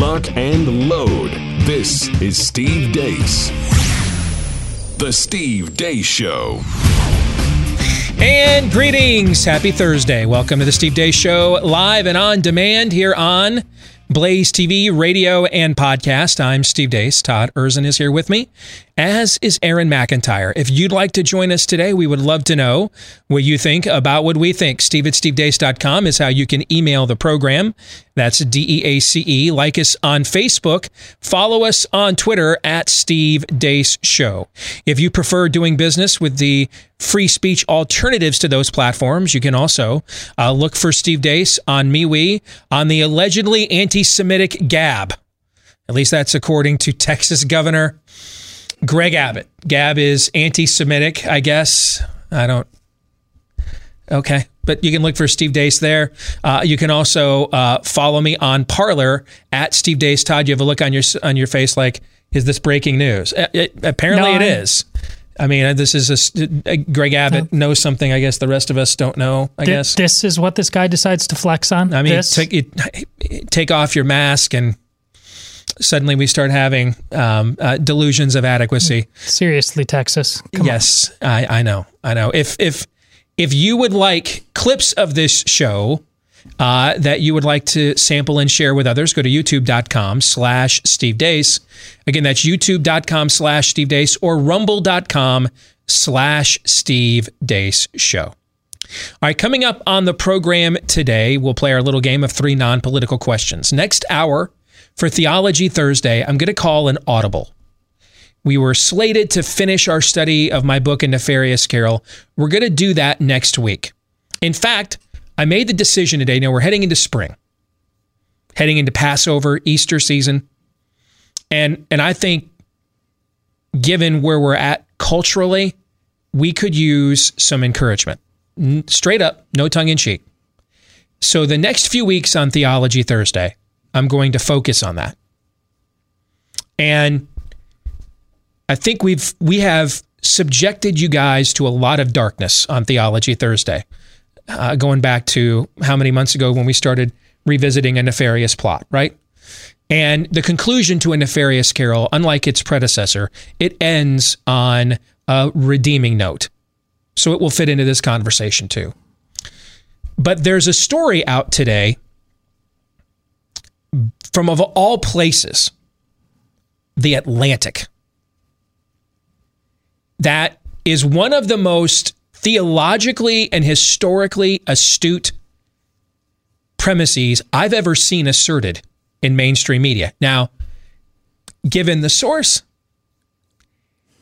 lock, and load. This is Steve Deace. The Steve Deace Show. And greetings. Happy Thursday. Welcome to the Steve Deace Show, live and on demand here on Blaze TV, radio, and podcast. I'm Steve Deace. Todd Erzen is here with me, as is Aaron McIntyre. If you'd like to join us today, we would love to know what you think about what we think. Steve at stevedeace.com is how you can email the program. That's D E A C E. Like us on Facebook. Follow us on Twitter at Steve Deace Show. If you prefer doing business with the free speech alternatives to those platforms, you can also uh, look for Steve Deace on MeWe on the allegedly anti Semitic Gab. At least that's according to Texas Governor Greg Abbott. Gab is anti Semitic, I guess. I don't. Okay. But you can look for Steve Deace there. Uh, you can also uh, follow me on Parler at Steve Deace. Todd, you have a look on your on your face like, is this breaking news? It, it, apparently, No, it is. I mean, this is a, Greg Abbott knows something. I guess the rest of us don't know. I Thi- guess. this is what this guy decides to flex on. I mean, take it, take off your mask, and suddenly we start having um, uh, delusions of adequacy. seriously, Texas. Come yes, I, I know, I know. If if if you would like clips of this show uh, that you would like to sample and share with others, go to youtube.com slash Steve Deace. Again, that's youtube.com slash Steve Deace or rumble.com slash Steve Deace Show. All right, coming up on the program today, we'll play our little game of three non political questions. Next hour for Theology Thursday, I'm going to call an audible. We were slated to finish our study of my book, A Nefarious Carol. We're going to do that next week. In fact, I made the decision today. Now we're heading into spring, heading into Passover, Easter season. And, and I think, given where we're at culturally, we could use some encouragement. Straight up, no tongue in cheek. So the next few weeks on Theology Thursday, I'm going to focus on that. And I think we've we have subjected you guys to a lot of darkness on Theology Thursday, uh, going back to how many months ago when we started revisiting a nefarious plot, right? And the conclusion to a nefarious carol, unlike its predecessor, it ends on a redeeming note. So it will fit into this conversation too. But there's a story out today from of all places, the Atlantic that is one of the most theologically and historically astute premises I've ever seen asserted in mainstream media. Now, given the source,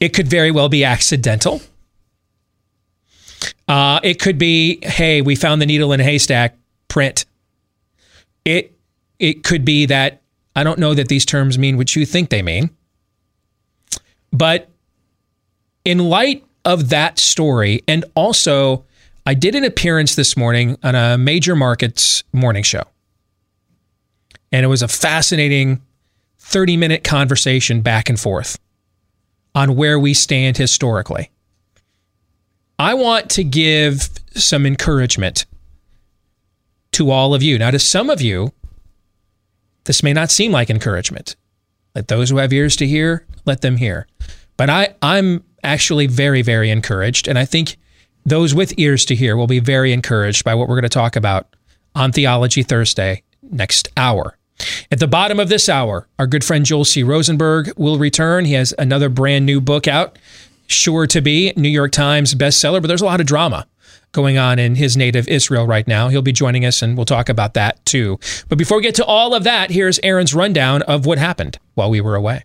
it could very well be accidental. Uh, it could be, hey, we found the needle in a haystack, print. It it could be that I don't know that these terms mean what you think they mean. But in light of that story, and also, I did an appearance this morning on a major markets morning show. And it was a fascinating 30 minute conversation back and forth on where we stand historically. I want to give some encouragement to all of you. Now, to some of you, this may not seem like encouragement. Let those who have ears to hear, let them hear. But I, I'm actually very, very encouraged. And I think those with ears to hear will be very encouraged by what we're going to talk about on Theology Thursday next hour. At the bottom of this hour, our good friend Joel C. Rosenberg will return. He has another brand new book out, sure to be New York Times bestseller, but there's a lot of drama going on in his native Israel right now. He'll be joining us and we'll talk about that too. But before we get to all of that, here's Aaron's rundown of what happened while we were away.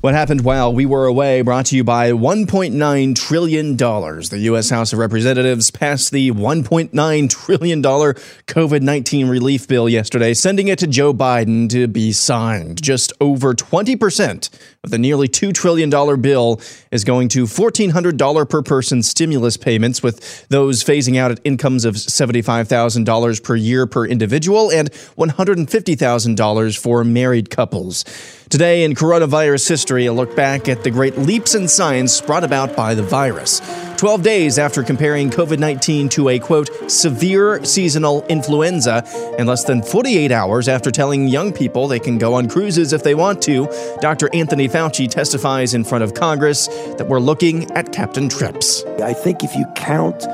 What happened while we were away brought to you by $1.9 trillion. The U.S. House of Representatives passed the $1.9 trillion COVID 19 relief bill yesterday, sending it to Joe Biden to be signed. Just over 20% of the nearly $2 trillion bill is going to $1,400 per person stimulus payments, with those phasing out at incomes of $75,000 per year per individual and $150,000 for married couples. Today in coronavirus history, history, a look back at the great leaps in science brought about by the virus. 12 days after comparing COVID 19 to a quote, severe seasonal influenza, and less than 48 hours after telling young people they can go on cruises if they want to, Dr. Anthony Fauci testifies in front of Congress that we're looking at Captain Trips. I think if you count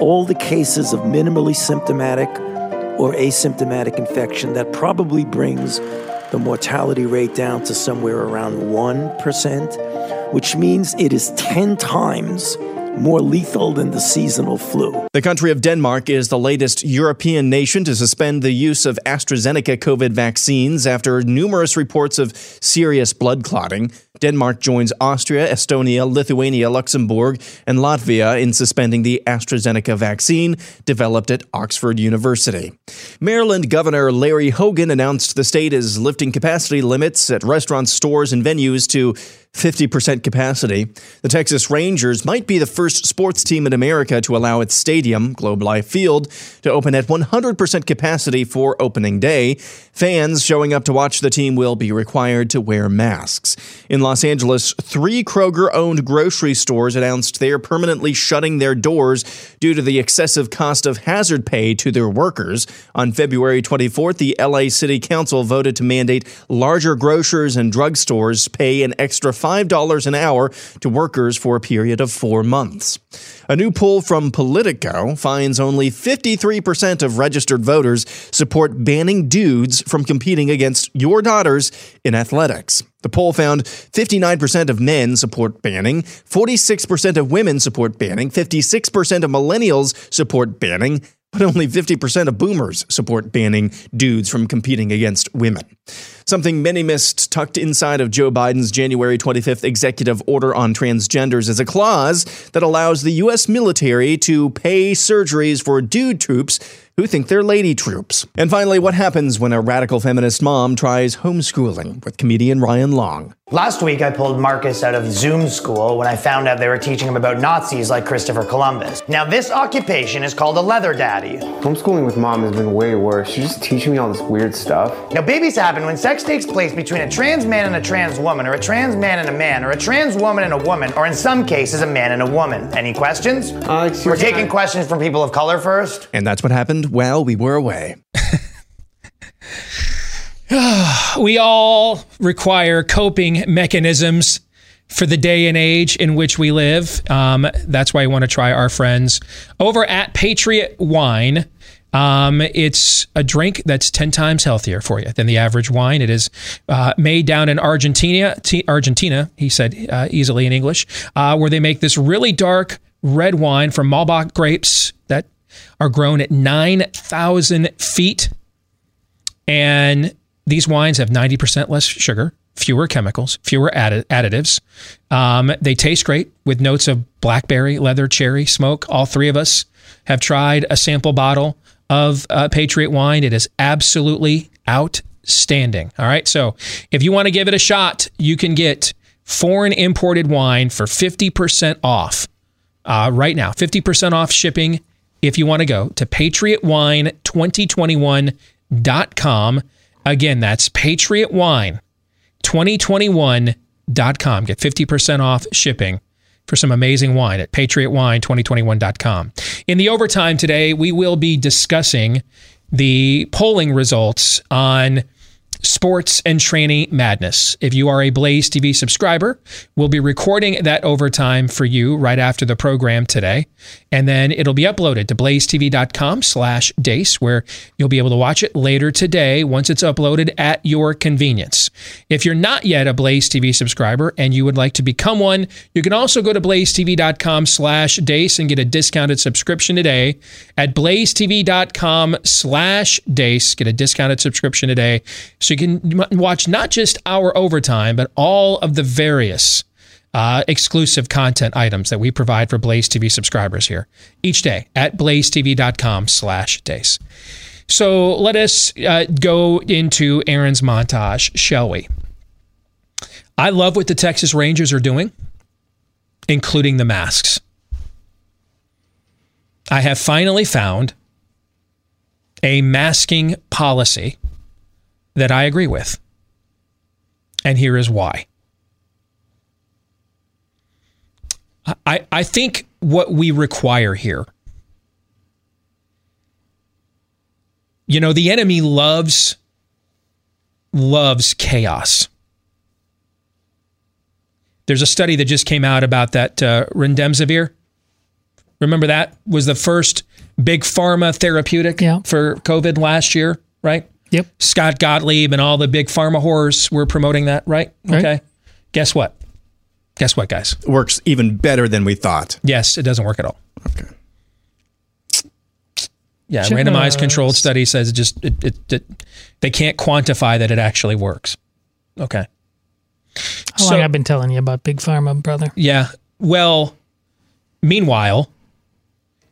all the cases of minimally symptomatic or asymptomatic infection, that probably brings the mortality rate down to somewhere around 1%, which means it is 10 times more lethal than the seasonal flu. The country of Denmark is the latest European nation to suspend the use of AstraZeneca COVID vaccines after numerous reports of serious blood clotting. Denmark joins Austria, Estonia, Lithuania, Luxembourg, and Latvia in suspending the AstraZeneca vaccine developed at Oxford University. Maryland Governor Larry Hogan announced the state is lifting capacity limits at restaurants, stores, and venues to 50% capacity. The Texas Rangers might be the first sports team in America to allow its stadium, Globe Life Field, to open at 100% capacity for opening day. Fans showing up to watch the team will be required to wear masks. In Los Angeles, three Kroger owned grocery stores announced they are permanently shutting their doors due to the excessive cost of hazard pay to their workers. On February 24th, the LA City Council voted to mandate larger grocers and drugstores pay an extra $5 an hour to workers for a period of four months. A new poll from Politico finds only 53% of registered voters support banning dudes from competing against your daughters in athletics. The poll found 59% of men support banning, 46% of women support banning, 56% of millennials support banning, but only 50% of boomers support banning dudes from competing against women. Something many missed tucked inside of Joe Biden's January 25th executive order on transgenders is a clause that allows the U.S. military to pay surgeries for dude troops who think they're lady troops. And finally, what happens when a radical feminist mom tries homeschooling with comedian Ryan Long? Last week, I pulled Marcus out of Zoom school when I found out they were teaching him about Nazis like Christopher Columbus. Now, this occupation is called a leather daddy. Homeschooling with mom has been way worse. She's just teaching me all this weird stuff. Now, babies happen when sex takes place between a trans man and a trans woman, or a trans man and a man, or a trans woman and a woman, or in some cases, a man and a woman. Any questions? Uh, We're taking questions from people of color first. And that's what happened while we were away. we all require coping mechanisms for the day and age in which we live. Um, that's why I want to try our friends over at Patriot Wine. Um, it's a drink that's 10 times healthier for you than the average wine. It is uh, made down in Argentina, T- Argentina, he said uh, easily in English, uh, where they make this really dark red wine from Malbec grapes are grown at 9,000 feet. And these wines have 90% less sugar, fewer chemicals, fewer addi- additives. Um, they taste great with notes of blackberry, leather, cherry, smoke. All three of us have tried a sample bottle of uh, Patriot wine. It is absolutely outstanding. All right. So if you want to give it a shot, you can get foreign imported wine for 50% off uh, right now. 50% off shipping if you want to go to patriotwine2021.com. Again, that's patriotwine2021.com. Get 50% off shipping for some amazing wine at patriotwine2021.com. In the overtime today, we will be discussing the polling results on sports and training madness. If you are a Blaze TV subscriber, we'll be recording that overtime for you right after the program today. And then it'll be uploaded to blazetv.com slash deace, where you'll be able to watch it later today once it's uploaded at your convenience. If you're not yet a Blaze TV subscriber and you would like to become one, you can also go to blazetv.com slash deace and get a discounted subscription today at blazetv.com slash deace. Get a discounted subscription today so you can watch not just our overtime, but all of the various uh, exclusive content items that we provide for Blaze TV subscribers here each day at blazetv.com slash deace. So let us uh, go into Aaron's montage, shall we? I love what the Texas Rangers are doing, including the masks. I have finally found a masking policy that I agree with. And here is why. I, I think what we require here, you know, the enemy loves, loves chaos. There's a study that just came out about that uh, remdesivir. Remember that was the first big pharma therapeutic yeah. for COVID last year, right? Yep. Scott Gottlieb and all the big pharma whores were promoting that, right? Right. Okay. Guess what? Guess what, guys? Works even better than we thought. Yes, it doesn't work at all. Okay. Yeah, Just- randomized controlled study says it just it, it, it they can't quantify that it actually works. Okay. How So- long I've been telling you about Big Pharma, brother? Yeah. Well, meanwhile,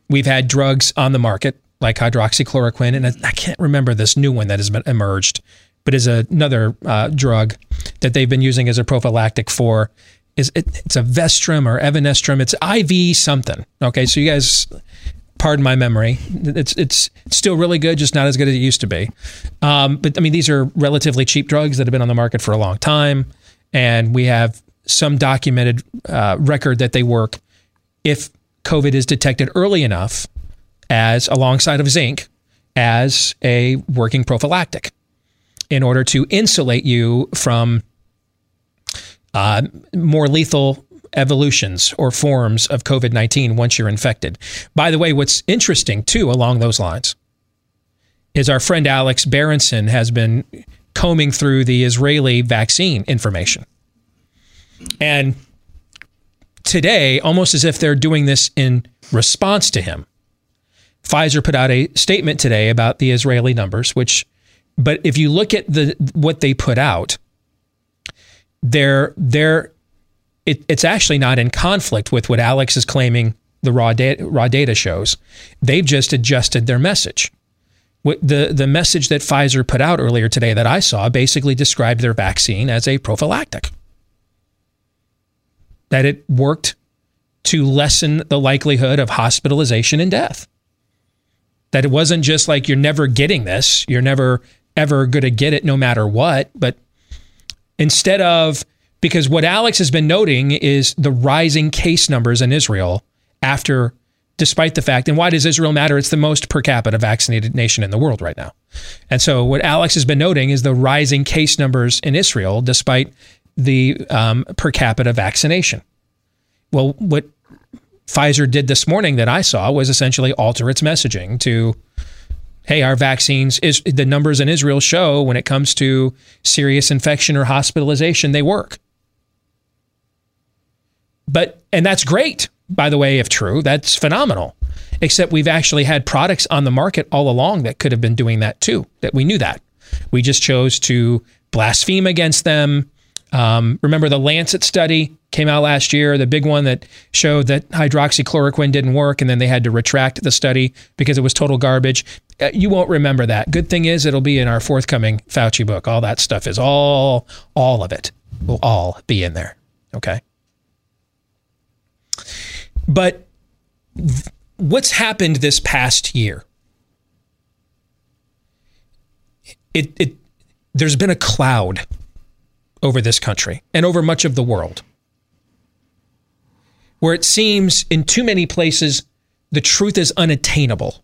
we've had drugs on the market like hydroxychloroquine, and I can't remember this new one that has been emerged, but is another uh, drug that they've been using as a prophylactic for. Is it, it's a Vestrum or Evanestrum? It's IV something. Okay, so you guys, pardon my memory. It's it's still really good, just not as good as it used to be. Um, but I mean, these are relatively cheap drugs that have been on the market for a long time, and we have some documented uh, record that they work if COVID is detected early enough, as alongside of zinc, as a working prophylactic, in order to insulate you from uh, more lethal evolutions or forms of COVID 19 once you're infected. By the way, what's interesting too along those lines is our friend Alex Berenson has been combing through the Israeli vaccine information. And today, almost as if they're doing this in response to him, Pfizer put out a statement today about the Israeli numbers, which, but if you look at the what they put out, they're they're it, it's actually not in conflict with what Alex is claiming the raw data raw data shows. They've just adjusted their message. The the message that Pfizer put out earlier today that I saw basically described their vaccine as a prophylactic. That it worked to lessen the likelihood of hospitalization and death. That it wasn't just like you're never getting this, you're never ever going to get it no matter what, but instead of because what Alex has been noting is the rising case numbers in Israel after despite the fact and why does Israel matter it's the most per capita vaccinated nation in the world right now. And so what Alex has been noting is the rising case numbers in Israel despite the um, per capita vaccination. Well, what Pfizer did this morning that I saw was essentially alter its messaging to hey, our vaccines is the numbers in Israel show when it comes to serious infection or hospitalization, they work. But and that's great, by the way, if true, that's phenomenal. Except we've actually had products on the market all along that could have been doing that too. That we knew that. We just chose to blaspheme against them. Um, remember the Lancet study came out last year, the big one that showed that hydroxychloroquine didn't work, and then they had to retract the study because it was total garbage. Uh, you won't remember that. Good thing is, it'll be in our forthcoming Fauci book. All that stuff is all, all of it will all be in there. Okay. But th- what's happened this past year? It, it, there's been a cloud over this country and over much of the world where it seems in too many places the truth is unattainable.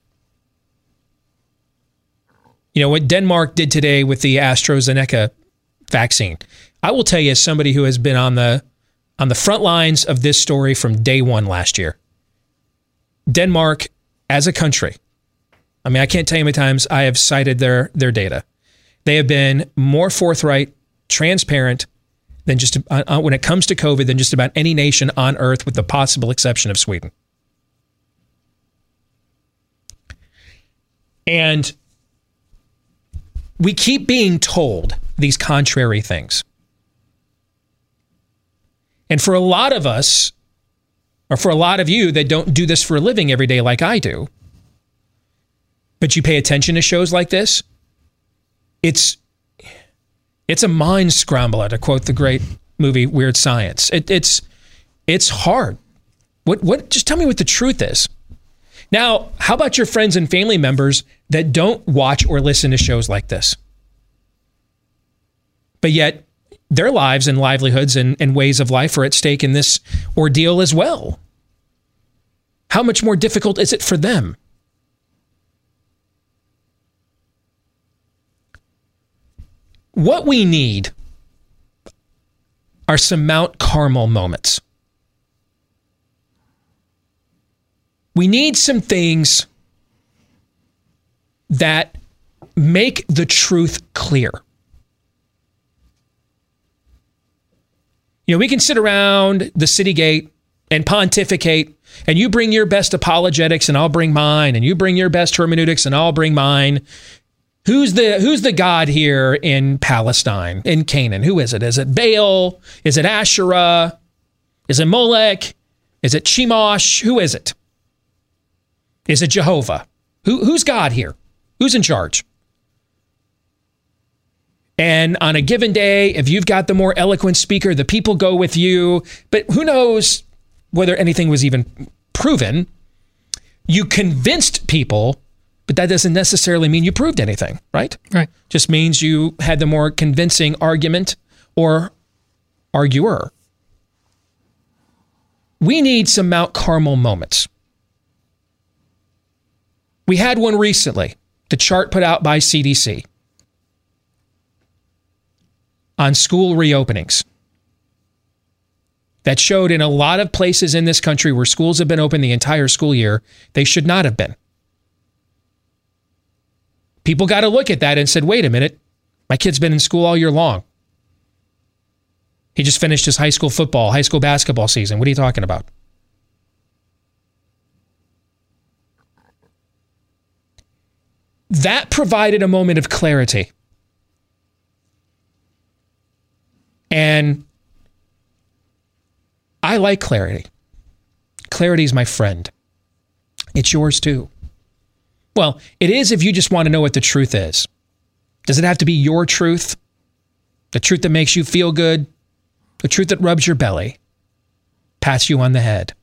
You know, what Denmark did today with the AstraZeneca vaccine. I will tell you as somebody who has been on the on the front lines of this story from day 1 last year. Denmark as a country. I mean, I can't tell you how many times I have cited their their data. They have been more forthright, transparent than just uh, uh, when it comes to COVID than just about any nation on earth, with the possible exception of Sweden. And we keep being told these contrary things. And for a lot of us, or for a lot of you that don't do this for a living every day like I do, but you pay attention to shows like this, it's it's a mind scrambler to quote the great movie Weird Science. It, it's it's hard. What what? Just tell me what the truth is. Now, how about your friends and family members that don't watch or listen to shows like this, but yet their lives and livelihoods and, and ways of life are at stake in this ordeal as well? how much more difficult is it for them? What we need are some Mount Carmel moments. We need some things that make the truth clear. You know, we can sit around the city gate and pontificate, and you bring your best apologetics, and I'll bring mine, and you bring your best hermeneutics, and I'll bring mine. Who's the who's the god here in Palestine, in Canaan? Who is it? Is it Baal? Is it Asherah? Is it Molech? Is it Chemosh? Who is it? Is it Jehovah? Who, who's God here? Who's in charge? And on a given day, if you've got the more eloquent speaker, the people go with you. But who knows whether anything was even proven? You convinced people, but that doesn't necessarily mean you proved anything, right? Right. Just means you had the more convincing argument or arguer. We need some Mount Carmel moments. We had one recently, the chart put out by CDC on school reopenings that showed in a lot of places in this country where schools have been open the entire school year, they should not have been. People got to look at that and said, wait a minute, my kid's been in school all year long. He just finished his high school football, high school basketball season. What are you talking about? That provided a moment of clarity. And I like clarity. Clarity is my friend. It's yours too. Well, it is if you just want to know what the truth is. Does it have to be your truth? The truth that makes you feel good? The truth that rubs your belly? Pats you on the head?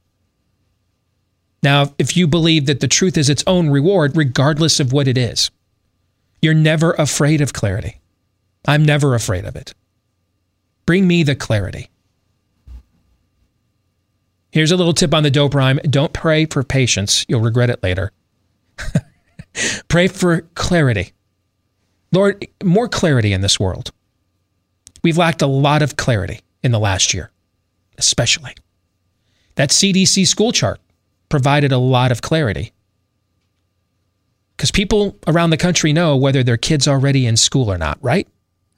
Now, if you believe that the truth is its own reward, regardless of what it is, you're never afraid of clarity. I'm never afraid of it. Bring me the clarity. Here's a little tip on the dope rhyme don't pray for patience, you'll regret it later. pray for clarity. Lord, more clarity in this world. We've lacked a lot of clarity in the last year, especially. That CDC school chart provided a lot of clarity. Because people around the country know whether their kid's already in school or not, right?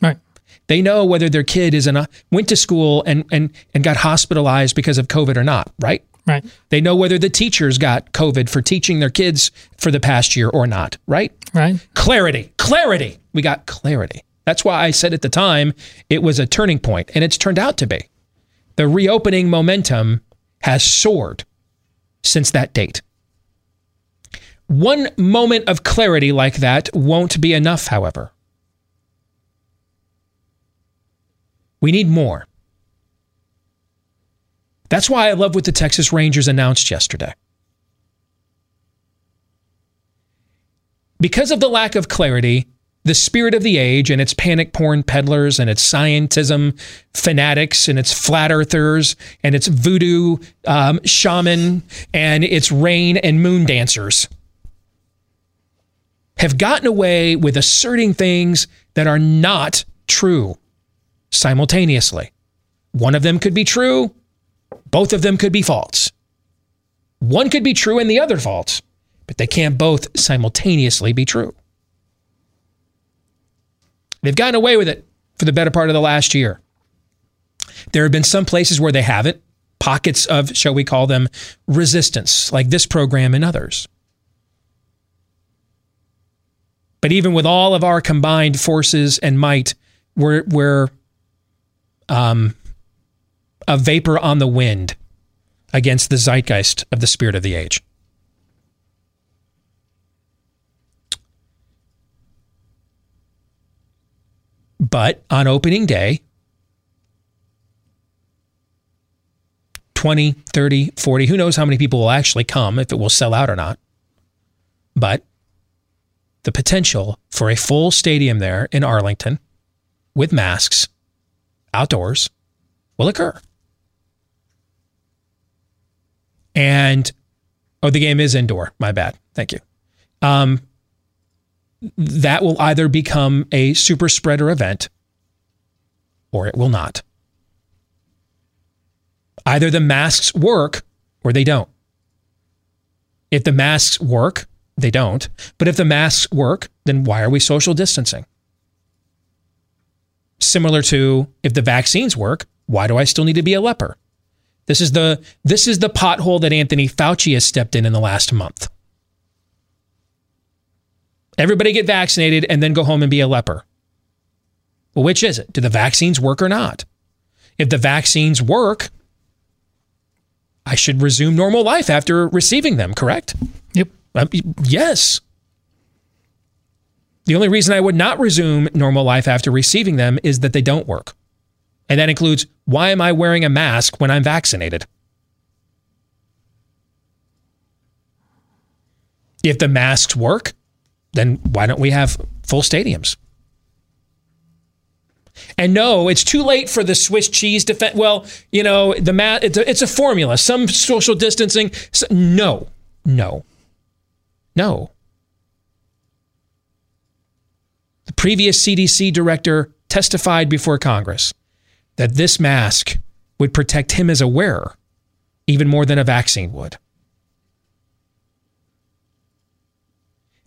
Right. They know whether their kid is in a went to school and and and got hospitalized because of COVID or not, right? Right. They know whether the teachers got COVID for teaching their kids for the past year or not, right? Right. Clarity, clarity. We got clarity. That's why I said at the time it was a turning point, and it's turned out to be. The reopening momentum has soared since that date. One moment of clarity like that won't be enough, however. We need more. That's why I love what the Texas Rangers announced yesterday. Because of the lack of clarity, the spirit of the age and its panic porn peddlers and its scientism fanatics and its flat earthers and its voodoo um, shaman and its rain and moon dancers have gotten away with asserting things that are not true simultaneously. One of them could be true, both of them could be false. One could be true and the other false, but they can't both simultaneously be true. They've gotten away with it for the better part of the last year. There have been some places where they haven't, pockets of, shall we call them, resistance, like this program and others. But even with all of our combined forces and might, we're, we're um, a vapor on the wind against the zeitgeist of the spirit of the age. But on opening day, 20, 30, 40, who knows how many people will actually come, if it will sell out or not. But the potential for a full stadium there in Arlington with masks outdoors will occur. And Oh, the game is indoor. My bad. Thank you. Um, that will either become a super spreader event or it will not. Either the masks work or they don't. If the masks work, they don't. But if the masks work, then why are we social distancing? Similar to if the vaccines work, why do I still need to be a leper? This is the this is the pothole that Anthony Fauci has stepped in in the last month. Everybody get vaccinated and then go home and be a leper. Well, which is it? Do the vaccines work or not? If the vaccines work, I should resume normal life after receiving them, correct? Yep. Um, yes. The only reason I would not resume normal life after receiving them is that they don't work. And that includes why am I wearing a mask when I'm vaccinated? If the masks work, then why don't we have full stadiums? And no, it's too late for the Swiss cheese defense. Well, you know, the mat. It's a, it's a formula. Some social distancing. So, no, no, no. The previous CDC director testified before Congress that this mask would protect him as a wearer even more than a vaccine would.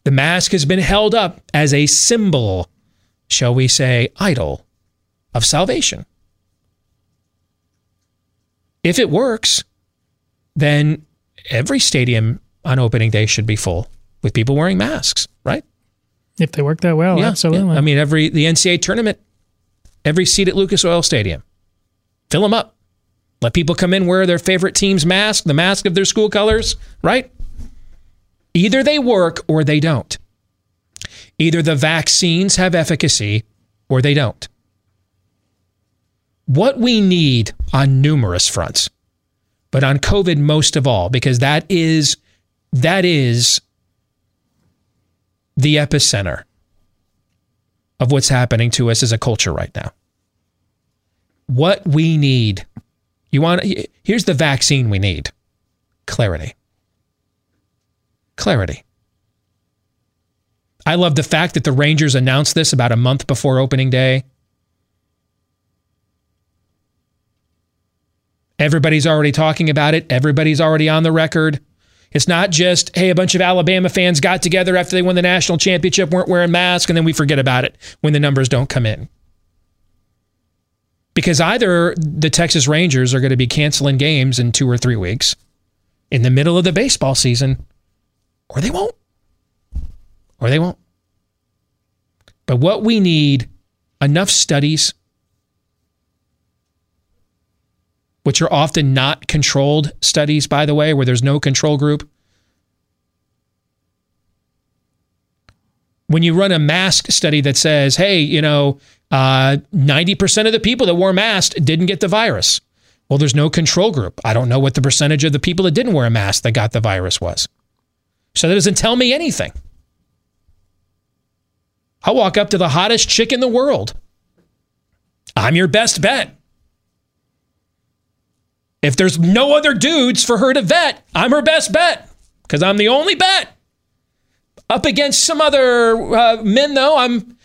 The mask has been held up as a symbol, shall we say, idol of salvation. If it works, then every stadium on opening day should be full with people wearing masks, right? If they work that well, absolutely. yeah. I mean, every the NCAA tournament, every seat at Lucas Oil Stadium, fill them up. Let people come in wear their favorite team's mask, the mask of their school colors, right? Either they work or they don't. Either the vaccines have efficacy or they don't. What we need on numerous fronts, but on COVID most of all, because that is that is the epicenter of what's happening to us as a culture right now. What we need, you want here's the vaccine we need. Clarity. Clarity. I love the fact that the Rangers announced this about a month before opening day. Everybody's already talking about it. Everybody's already on the record. It's not just, hey, a bunch of Alabama fans got together after they won the national championship, weren't wearing masks, and then we forget about it when the numbers don't come in. Because either the Texas Rangers are going to be canceling games in two or three weeks in the middle of the baseball season, or they won't. Or they won't. But what we need enough studies which are often not controlled studies, by the way, where there's no control group. When you run a mask study that says, hey, you know, uh, 90% of the people that wore masks didn't get the virus. Well, there's no control group. I don't know what the percentage of the people that didn't wear a mask that got the virus was. So that doesn't tell me anything. I'll walk up to the hottest chick in the world. I'm your best bet. If there's no other dudes for her to vet, I'm her best bet because I'm the only bet. Up against some other uh, men, though, I'm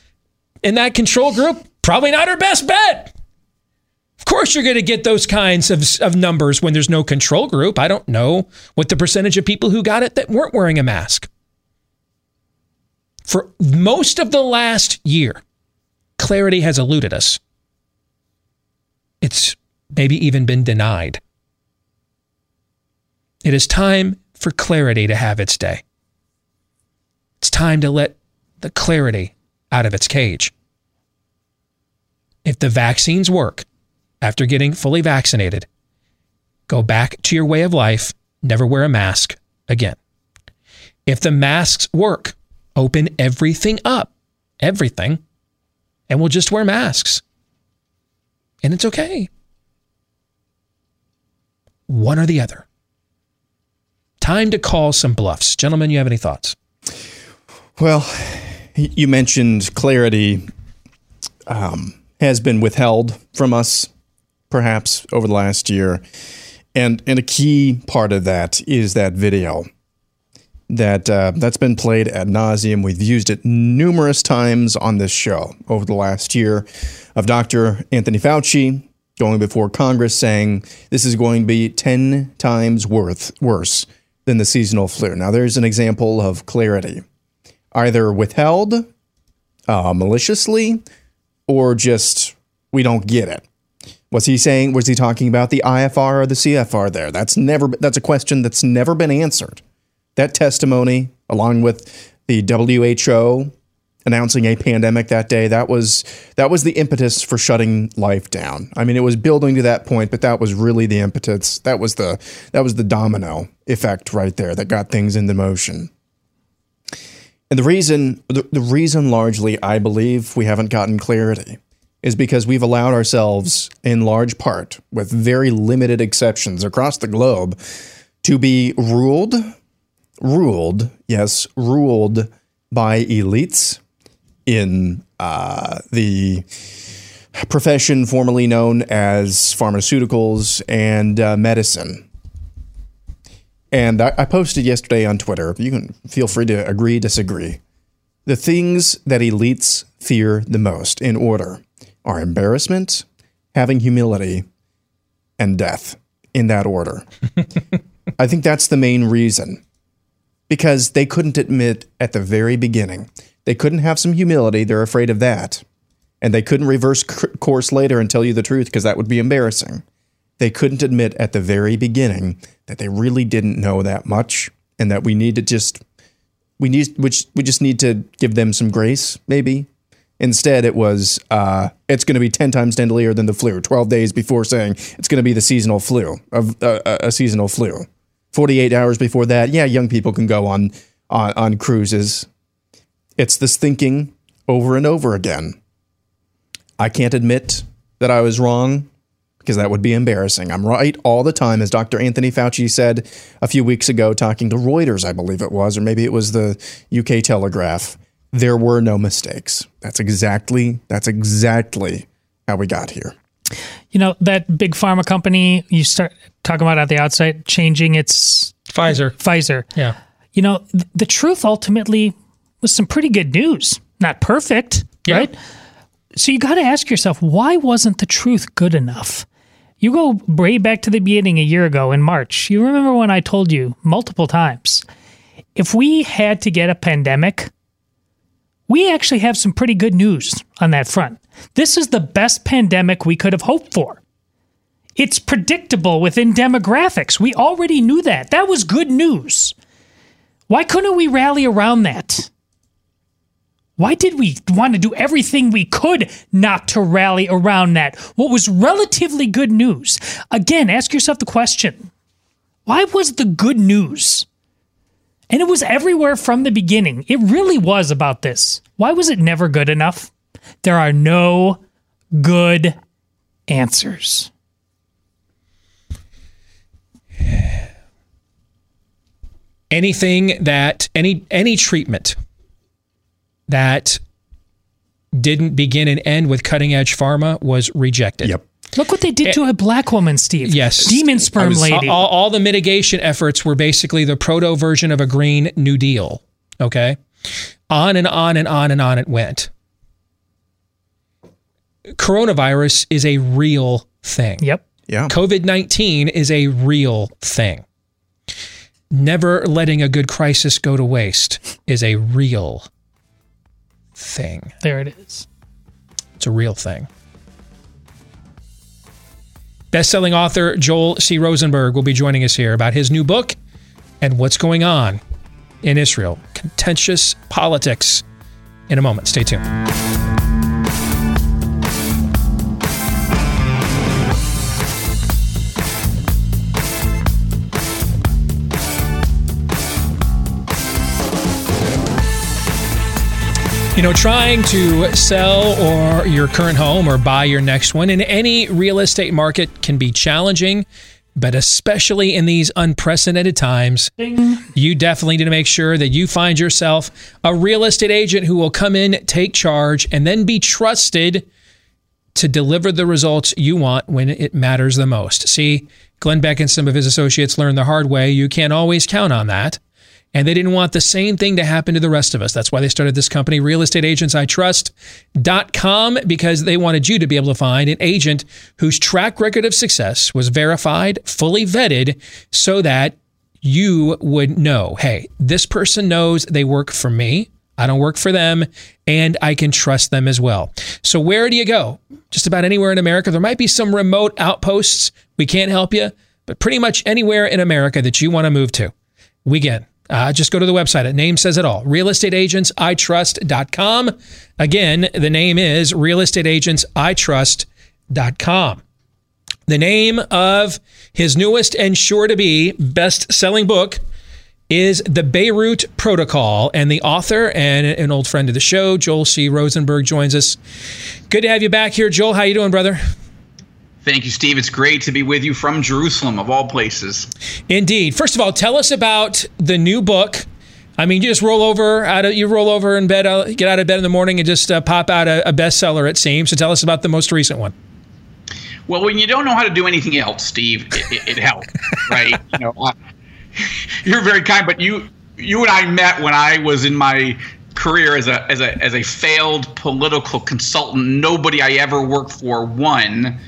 in that control group, probably not her best bet. Of course, you're going to get those kinds of, of numbers when there's no control group. I don't know what the percentage of people who got it that weren't wearing a mask. For most of the last year, clarity has eluded us. It's maybe even been denied. It is time for clarity to have its day. It's time to let the clarity out of its cage. If the vaccines work after getting fully vaccinated, go back to your way of life, never wear a mask again. If the masks work, open everything up, everything, and we'll just wear masks. And it's okay. One or the other. Time to call some bluffs. Gentlemen, you have any thoughts? Well, you mentioned clarity um, has been withheld from us, perhaps over the last year. And and a key part of that is that video that uh, that's been played ad nauseum. We've used it numerous times on this show over the last year of Dr. Anthony Fauci going before Congress saying this is going to be 10 times worth worse than the seasonal flu. Now there's an example of clarity. Either withheld uh, maliciously or just we don't get it. Was he saying was he talking about the IFR or the CFR there? That's never that's a question that's never been answered that testimony, along with the WHO announcing a pandemic that day, that was that was the impetus for shutting life down. I mean, it was building to that point, but that was really the impetus. That was the that was the domino effect right there that got things into motion. And the reason the, the reason largely I believe we haven't gotten clarity is because we've allowed ourselves in large part with very limited exceptions across the globe to be ruled ruled, yes, ruled by elites in uh, the profession formerly known as pharmaceuticals and uh, medicine. And I, I posted yesterday on Twitter. You can feel free to agree, disagree. The things that elites fear the most in order are embarrassment, having humility, and death in that order. I think that's the main reason because they couldn't admit at the very beginning. They couldn't have some humility. They're afraid of that. And they couldn't reverse course later and tell you the truth because that would be embarrassing. They couldn't admit at the very beginning that they really didn't know that much and that we need to just we need which we just need to give them some grace maybe Instead, it was uh, it's going to be ten times deadlier than the flu. Twelve days before saying it's going to be the seasonal flu of uh, a seasonal flu. 48 hours before that, yeah, young people can go on, on, on cruises. It's this thinking over and over again. I can't admit that I was wrong because that would be embarrassing. I'm right all the time, as Dr. Anthony Fauci said a few weeks ago, talking to Reuters, I believe it was, or maybe it was the UK Telegraph. There were no mistakes. That's exactly that's exactly how we got here you know that big pharma company you start talking about at the outset changing its Pfizer. Pfizer. Yeah. You know, th- the truth ultimately was some pretty good news. Not perfect, yeah. right? So you got to ask yourself, why wasn't the truth good enough? You go way back to the beginning a year ago in March. You remember when I told you multiple times, if we had to get a pandemic, we actually have some pretty good news on that front. This is the best pandemic we could have hoped for. It's predictable within demographics. We already knew that. That was good news. Why couldn't we rally around that? Why did we want to do everything we could not to rally around that? What was relatively good news? Again, ask yourself the question why was the good news? And it was everywhere from the beginning. It really was about this. Why was it never good enough? There are no good answers. Anything that any any treatment that didn't begin and end with cutting edge pharma was rejected. Yep. Look what they did to a black woman, Steve. Yes. Demon sperm was, lady. All, all, the mitigation efforts were basically the proto version of a Green New Deal. Okay. On and on and on and on it went coronavirus is a real thing. Yep. Yeah. COVID 19 is a real thing. Never letting a good crisis go to waste is a real thing. There it is. It's a real thing. Best-selling author Joel C. Rosenberg will be joining us here about his new book and what's going on in Israel. Contentious politics in a moment. Stay tuned. Know, trying to sell or your current home or buy your next one in any real estate market can be challenging, but especially in these unprecedented times, Ding. you definitely need to make sure that you find yourself a real estate agent who will come in, take charge, and then be trusted to deliver the results you want when it matters the most. See, Glenn Beck and some of his associates learned the hard way. You can't always count on that. And they didn't want the same thing to happen to the rest of us. That's why they started this company, realestateagentsitrust.com, because they wanted you to be able to find an agent whose track record of success was verified, fully vetted, so that you would know hey, this person knows they work for me. I don't work for them, and I can trust them as well. So, where do you go? Just about anywhere in America. There might be some remote outposts. We can't help you, but pretty much anywhere in America that you want to move to, we can. Uh, just go to the website. The name says it all. Realestateagentsitrust.com. Again, the name is realestateagentsitrust.com. The name of his newest and sure to be best selling book is The Beirut Protocol. And the author and an old friend of the show, Joel C. Rosenberg, joins us. Good to have you back here, Joel. How you doing, brother? Thank you, Steve. It's great to be with you from Jerusalem, of all places. Indeed. First of all, tell us about the new book. I mean, you just roll over out of you roll over in bed, uh, get out of bed in the morning, and just uh, pop out a, a bestseller. It seems. So tell us about the most recent one. Well, when you don't know how to do anything else, Steve, it, it, helps, right? You know, uh, you're very kind, but you you and I met when I was in my career as a as a as a failed political consultant. Nobody I ever worked for won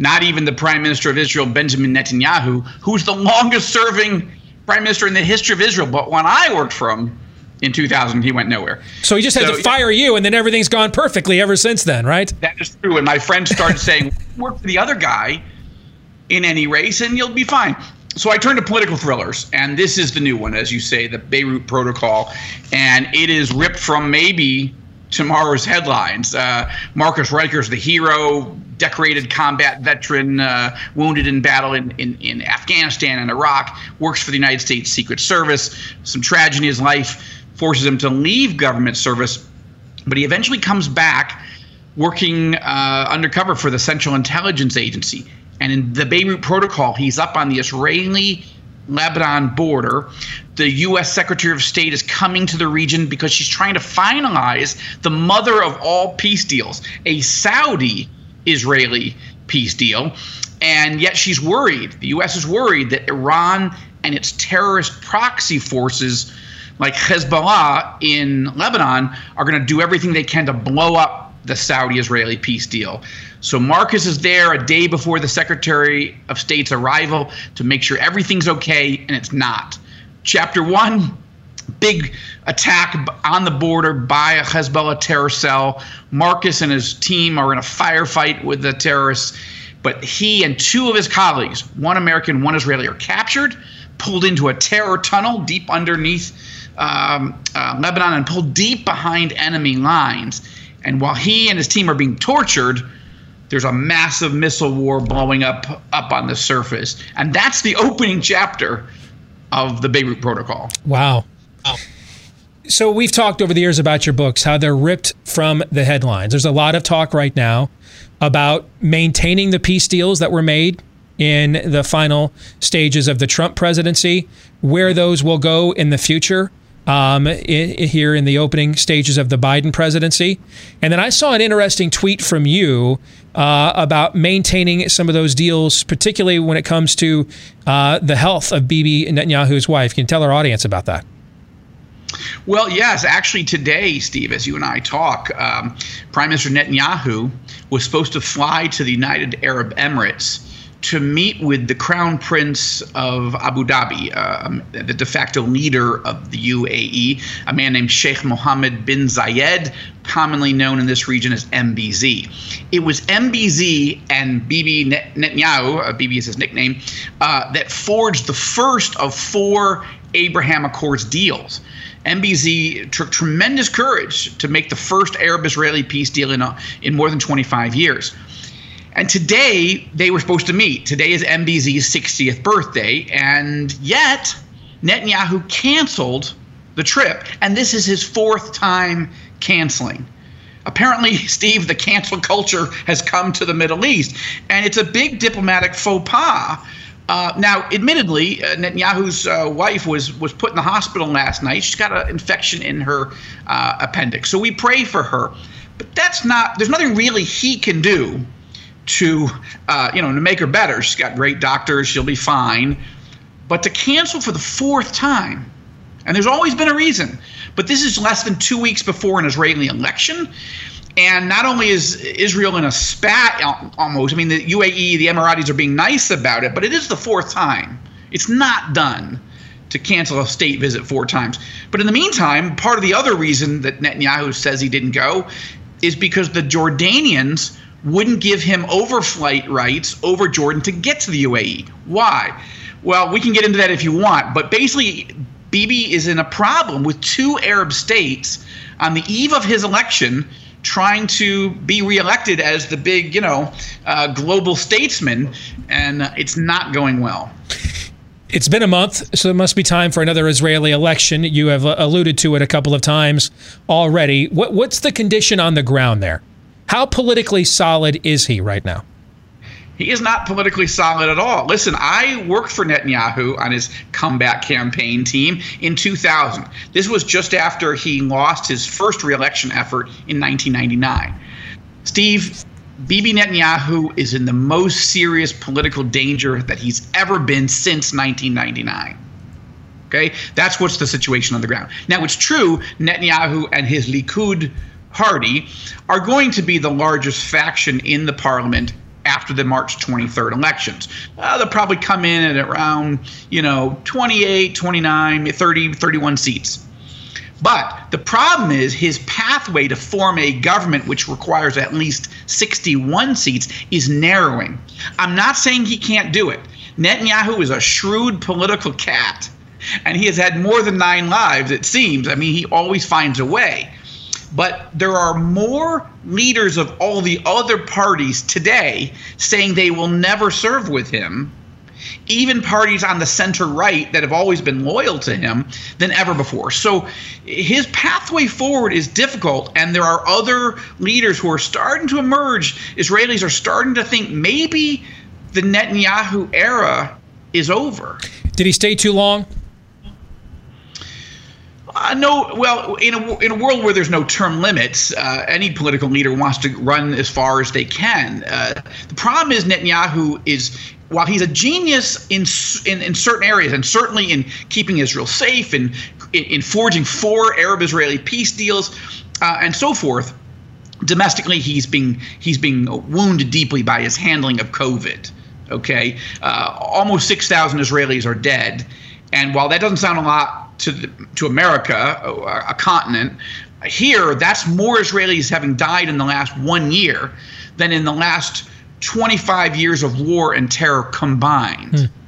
not even the prime minister of Israel, Benjamin Netanyahu, who's the longest serving prime minister in the history of Israel. But when I worked for him in 2000, he went nowhere. So he just had so, to fire you, and then everything's gone perfectly ever since then, right? That is true. And my friends started saying, work for the other guy in any race, and you'll be fine. So I turned to political thrillers, and this is the new one, as you say, the Beirut Protocol. And it is ripped from maybe tomorrow's headlines. Uh, Marcus Ryker's the hero, decorated combat veteran, uh, wounded in battle in, in, in, Afghanistan and Iraq, works for the United States Secret Service. Some tragedy in his life forces him to leave government service, but he eventually comes back working uh, undercover for the Central Intelligence Agency. And in the Beirut Protocol, he's up on the Israeli Lebanon border. The U.S. Secretary of State is coming to the region because she's trying to finalize the mother of all peace deals, a Saudi Israeli peace deal. And yet she's worried. The U.S. is worried that Iran and its terrorist proxy forces like Hezbollah in Lebanon are going to do everything they can to blow up the Saudi Israeli peace deal. So Marcus is there a day before the Secretary of State's arrival to make sure everything's okay, and it's not. Chapter one big attack on the border by a Hezbollah terror cell. Marcus and his team are in a firefight with the terrorists, but he and two of his colleagues, one American, one Israeli, are captured, pulled into a terror tunnel deep underneath um, uh, Lebanon, and pulled deep behind enemy lines. And while he and his team are being tortured, there's a massive missile war blowing up up on the surface, and that's the opening chapter of the Beirut Protocol. Wow. Wow. So we've talked over the years about your books, how they're ripped from the headlines. There's a lot of talk right now about maintaining the peace deals that were made in the final stages of the Trump presidency, where those will go in the future um, here in the opening stages of the Biden presidency. And then I saw an interesting tweet from you uh, about maintaining some of those deals, particularly when it comes to uh, the health of Bibi Netanyahu's wife. Can you tell our audience about that? Well, yes. Actually, today, Steve, as you and I talk, um, Prime Minister Netanyahu was supposed to fly to the United Arab Emirates to meet with the Crown Prince of Abu Dhabi, um, the de facto leader of the UAE, a man named Sheikh Mohammed bin Zayed, commonly known in this region as MBZ. It was MBZ and Bibi Netanyahu, uh, Bibi is his nickname, uh, that forged the first of four Abraham Accords deals. MBZ took tremendous courage to make the first Arab Israeli peace deal in, uh, in more than 25 years. And today they were supposed to meet. Today is MBZ's 60th birthday, and yet Netanyahu canceled the trip. And this is his fourth time canceling. Apparently, Steve, the cancel culture has come to the Middle East, and it's a big diplomatic faux pas. Uh, now, admittedly, uh, Netanyahu's uh, wife was was put in the hospital last night. She's got an infection in her uh, appendix, so we pray for her. But that's not. There's nothing really he can do to, uh, you know, to make her better. She's got great doctors. She'll be fine. But to cancel for the fourth time, and there's always been a reason. But this is less than two weeks before an Israeli election. And not only is Israel in a spat almost, I mean, the UAE, the Emiratis are being nice about it, but it is the fourth time. It's not done to cancel a state visit four times. But in the meantime, part of the other reason that Netanyahu says he didn't go is because the Jordanians wouldn't give him overflight rights over Jordan to get to the UAE. Why? Well, we can get into that if you want, but basically, Bibi is in a problem with two Arab states on the eve of his election trying to be reelected as the big, you know, uh, global statesman, and uh, it's not going well. It's been a month, so it must be time for another Israeli election. You have uh, alluded to it a couple of times already. What, what's the condition on the ground there? How politically solid is he right now? He is not politically solid at all. Listen, I worked for Netanyahu on his comeback campaign team in 2000. This was just after he lost his first reelection effort in 1999. Steve, Bibi Netanyahu is in the most serious political danger that he's ever been since 1999. Okay, that's what's the situation on the ground. Now, it's true, Netanyahu and his Likud party are going to be the largest faction in the parliament after the March 23rd elections. Uh, they'll probably come in at around, you know, 28, 29, 30, 31 seats. But the problem is his pathway to form a government which requires at least 61 seats is narrowing. I'm not saying he can't do it. Netanyahu is a shrewd political cat, and he has had more than nine lives, it seems. I mean, he always finds a way. But there are more leaders of all the other parties today saying they will never serve with him, even parties on the center right that have always been loyal to him, than ever before. So his pathway forward is difficult, and there are other leaders who are starting to emerge. Israelis are starting to think maybe the Netanyahu era is over. Did he stay too long? Uh, no, well, in a, in a world where there's no term limits, uh, any political leader wants to run as far as they can. Uh, the problem is Netanyahu is, while he's a genius in, in, in certain areas, and certainly in keeping Israel safe and in, in forging four Arab-Israeli peace deals uh, and so forth, domestically he's being he's being wounded deeply by his handling of COVID. Okay, uh, almost six thousand Israelis are dead, and while that doesn't sound a lot to the, to America, a, a continent. Here, that's more Israelis having died in the last one year than in the last 25 years of war and terror combined. Hmm.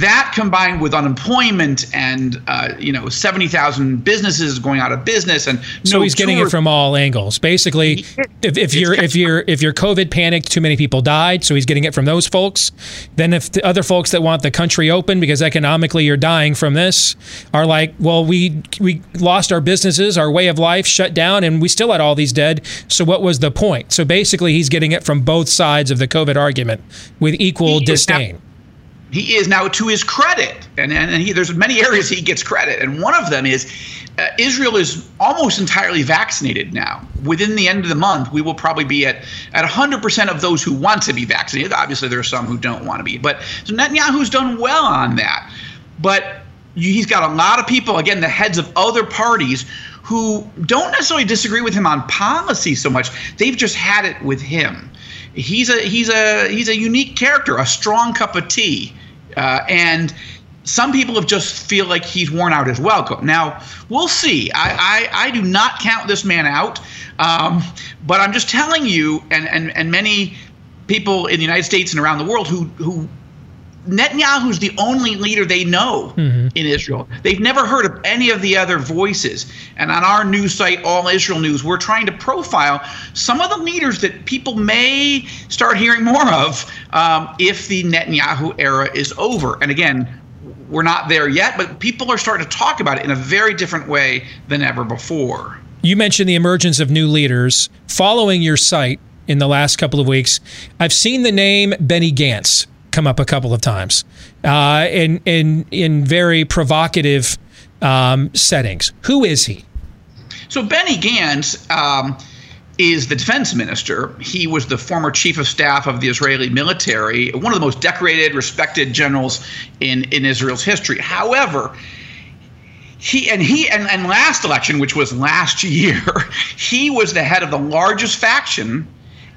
That combined with unemployment and uh, you know seventy thousand businesses going out of business and so he's getting it from all angles. Basically, if, if you're if you're if you're COVID panicked, too many people died, so he's getting it from those folks. Then if the other folks that want the country open because economically you're dying from this are like, well, we we lost our businesses, our way of life shut down, and we still had all these dead. So what was the point? So basically, he's getting it from both sides of the COVID argument with equal disdain he is now to his credit, and and, he, there's many areas he gets credit, and one of them is uh, Israel is almost entirely vaccinated now. Within the end of the month, we will probably be at at 100% of those who want to be vaccinated. Obviously, there are some who don't want to be, but so Netanyahu's done well on that. But he's got a lot of people, again, the heads of other parties who don't necessarily disagree with him on policy so much. They've just had it with him he's a he's a he's a unique character, a strong cup of tea, uh, and some people have just feel like he's worn out as well. Now we'll see. I I, I do not count this man out, um, but I'm just telling you, and and and many people in the United States and around the world who who Netanyahu's the only leader they know mm-hmm. in Israel. They've never heard of any of the other voices. And on our news site, All Israel News, we're trying to profile some of the leaders that people may start hearing more of um, if the Netanyahu era is over. And again, we're not there yet, but people are starting to talk about it in a very different way than ever before. You mentioned the emergence of new leaders. Following your site in the last couple of weeks, I've seen the name Benny Gantz come up a couple of times uh, in in in very provocative um, settings. Who is he? So Benny Gantz. Um, is the defense minister. He was the former chief of staff of the Israeli military, one of the most decorated, respected generals in, in Israel's history. However, he and he and, and last election, which was last year, he was the head of the largest faction,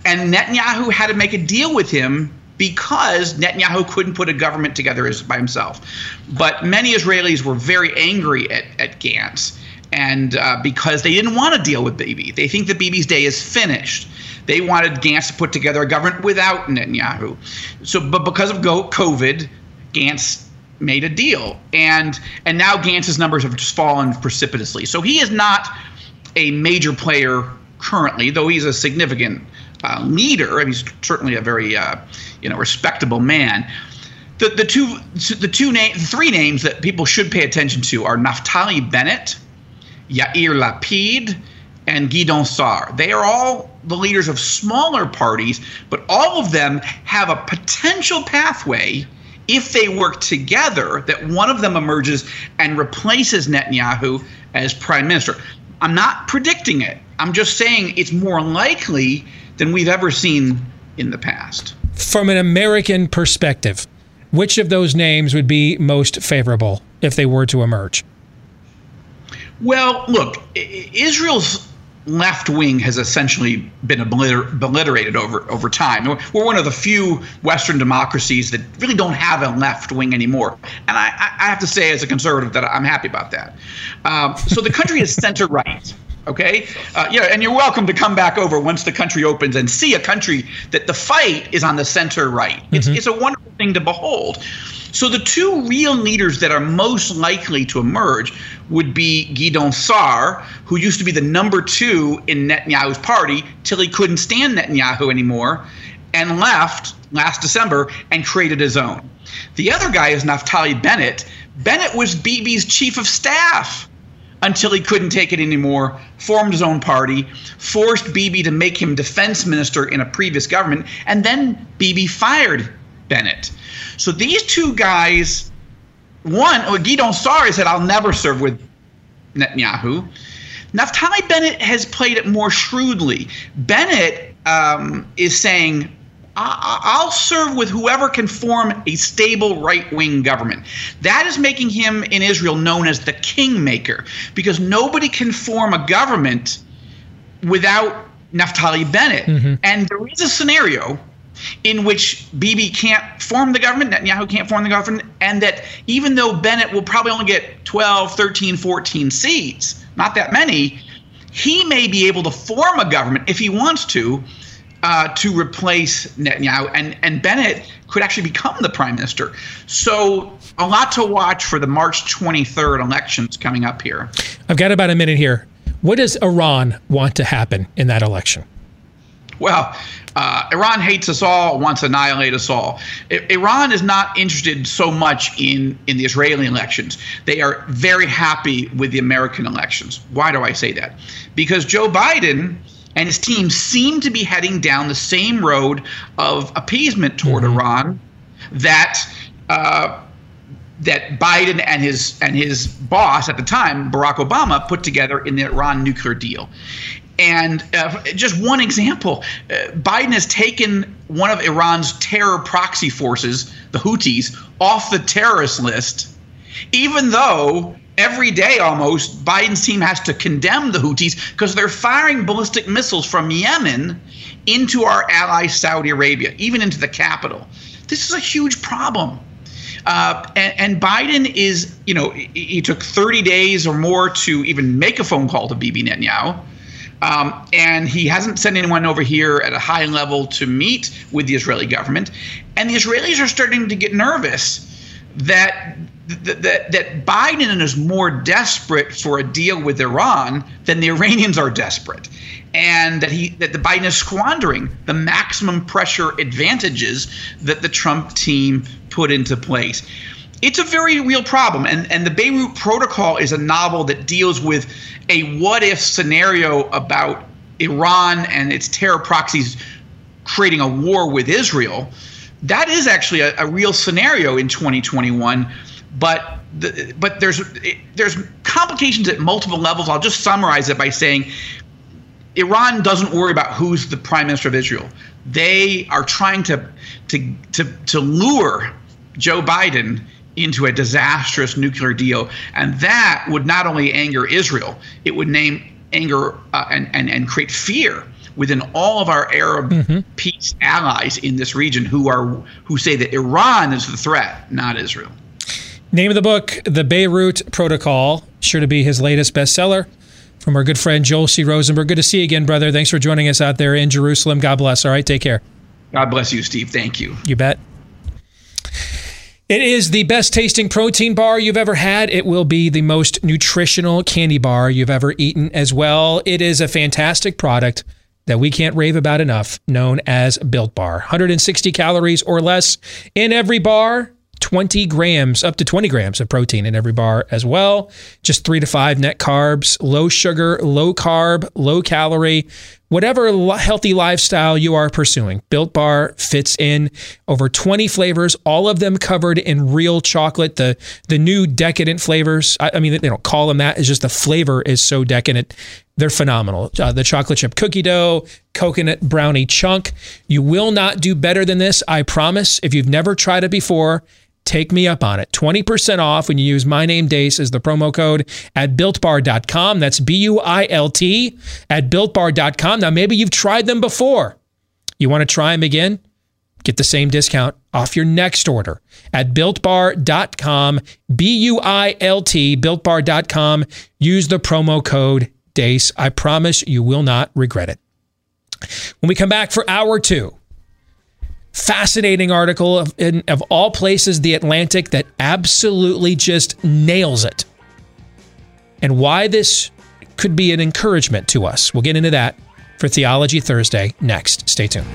and Netanyahu had to make a deal with him because Netanyahu couldn't put a government together by himself. But many Israelis were very angry at, at Gantz and uh, because they didn't want to deal with Bibi. They think that Bibi's day is finished. They wanted Gantz to put together a government without Netanyahu. So, but because of COVID, Gantz made a deal, and and now Gantz's numbers have just fallen precipitously. So he is not a major player currently, though he's a significant uh, leader. and he's certainly a very uh, you know respectable man. The, the two the two name three names that people should pay attention to are Naftali Bennett Yair Lapid, and Gideon Sa'ar. They are all the leaders of smaller parties, but all of them have a potential pathway if they work together that one of them emerges and replaces Netanyahu as prime minister. I'm not predicting it. I'm just saying it's more likely than we've ever seen in the past. From an American perspective, which of those names would be most favorable if they were to emerge? Well, look, Israel's left wing has essentially been obliter- obliterated over over time. We're one of the few Western democracies that really don't have a left wing anymore, and I, I have to say, as a conservative, that I'm happy about that. Um, so the country is center right. Okay, uh, yeah, and you're welcome to come back over once the country opens and see a country that the fight is on the center right. It's mm-hmm. it's a wonderful thing to behold. So the two real leaders that are most likely to emerge would be Gideon Sa'ar, who used to be the number two in Netanyahu's party till he couldn't stand Netanyahu anymore and left last December and created his own. The other guy is Naftali Bennett. Bennett was Bibi's chief of staff until he couldn't take it anymore, formed his own party, forced Bibi to make him defense minister in a previous government, and then Bibi fired Bennett. So these two guys, one, well, Gideon Sa'ar said, I'll never serve with Netanyahu. Naftali Bennett has played it more shrewdly. Bennett um, is saying, I'll serve with whoever can form a stable right wing government. That is making him in Israel known as the kingmaker because nobody can form a government without Naftali Bennett. Mm-hmm. And there is a scenario in which Bibi can't form the government, Netanyahu can't form the government, and that even though Bennett will probably only get 12, 13, 14 seats, not that many, he may be able to form a government if he wants to. Uh, to replace Netanyahu, and and Bennett could actually become the prime minister. So a lot to watch for the March 23rd elections coming up here. I've got about a minute here. What does Iran want to happen in that election? Well, uh, Iran hates us all, wants to annihilate us all. I- Iran is not interested so much in, in the Israeli elections. They are very happy with the American elections. Why do I say that? Because Joe Biden and his team seem to be heading down the same road of appeasement toward mm-hmm. Iran that. Uh, that Biden and his and his boss at the time, Barack Obama, put together in the Iran nuclear deal. And uh, just one example uh, Biden has taken one of Iran's terror proxy forces, the Houthis, off the terrorist list, even though every day almost Biden's team has to condemn the Houthis because they're firing ballistic missiles from Yemen into our ally Saudi Arabia, even into the capital. This is a huge problem. Uh, and, and, Biden is, you know, he, took 30 days or more to even make a phone call to Bibi Netanyahu. Um, and he hasn't sent anyone over here at a high level to meet with the Israeli government. And the Israelis are starting to get nervous that that, that Biden is more desperate for a deal with Iran than the Iranians are desperate, and that he that the Biden is squandering the maximum pressure advantages that the Trump team put into place it's a very real problem. And, and the Beirut Protocol is a novel that deals with a what if scenario about Iran and its terror proxies creating a war with Israel. That is actually a, a real scenario in 2021. But the, but there's there's complications at multiple levels. I'll just summarize it by saying Iran doesn't worry about who's the prime minister of Israel. They are trying to to to to lure Joe Biden into a disastrous nuclear deal, and that would not only anger Israel, it would name anger uh, and, and and create fear within all of our Arab mm-hmm. peace allies in this region who are who say that Iran is the threat, not Israel. Name of the book, The Beirut Protocol, sure to be his latest bestseller from our good friend Joel C. Rosenberg. Good to see you again, brother. Thanks for joining us out there in Jerusalem. God bless. All right, take care. God bless you, Steve. Thank you. You bet. It is the best tasting protein bar you've ever had. It will be the most nutritional candy bar you've ever eaten as well. It is a fantastic product that we can't rave about enough, known as Built Bar. 160 calories or less in every bar. 20 grams, up to 20 grams of protein in every bar as well. Just three to five net carbs, low sugar, low carb, low calorie, whatever healthy lifestyle you are pursuing. Built Bar fits in over 20 flavors, all of them covered in real chocolate. The the new decadent flavors, I, I mean, they don't call them that. It's just the flavor is so decadent. They're phenomenal. Uh, the chocolate chip cookie dough, coconut brownie chunk. You will not do better than this, I promise. If you've never tried it before, Take me up on it. 20% off when you use my name Deace as the promo code at builtbar.com. That's B U I L T at builtbar.com. Now, maybe you've tried them before. You want to try them again? Get the same discount off your next order at builtbar.com. B U I L T, builtbar.com. Use the promo code DEACE. I promise you will not regret it. When we come back for hour two, fascinating article of, in, of all places, The Atlantic, that absolutely just nails it. And why this could be an encouragement to us. We'll get into that for Theology Thursday next. Stay tuned.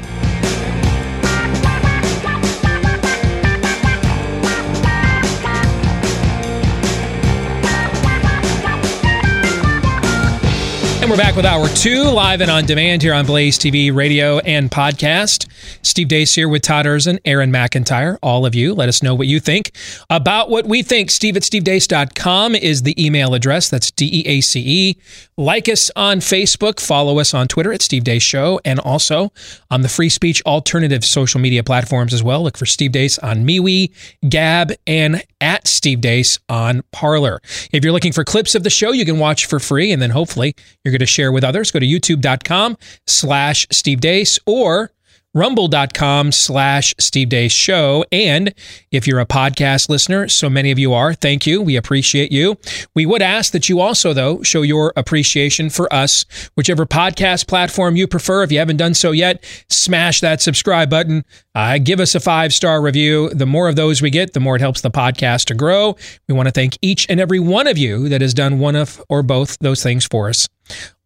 And we're back with hour two, live and on demand here on Blaze TV, radio, and podcast. Steve Deace here with Todd Erzen, Aaron McIntyre. All of you, let us know what you think about what we think. Steve at stevedeace.com is the email address. That's D E A C E. Like us on Facebook, follow us on Twitter at Steve Deace Show, and also on the free speech alternative social media platforms as well. Look for Steve Deace on MeWe, Gab, and at Steve Deace on Parler. If you're looking for clips of the show, you can watch for free, and then hopefully you're going to share with others. Go to youtube.com slash Steve Deace or rumble.com slash Steve Deace Show. And if you're a podcast listener, so many of you are, thank you. We appreciate you. We would ask that you also, though, show your appreciation for us, whichever podcast platform you prefer. If you haven't done so yet, smash that subscribe button. Uh, give us a five star review. The more of those we get, the more it helps the podcast to grow. We want to thank each and every one of you that has done one of or both those things for us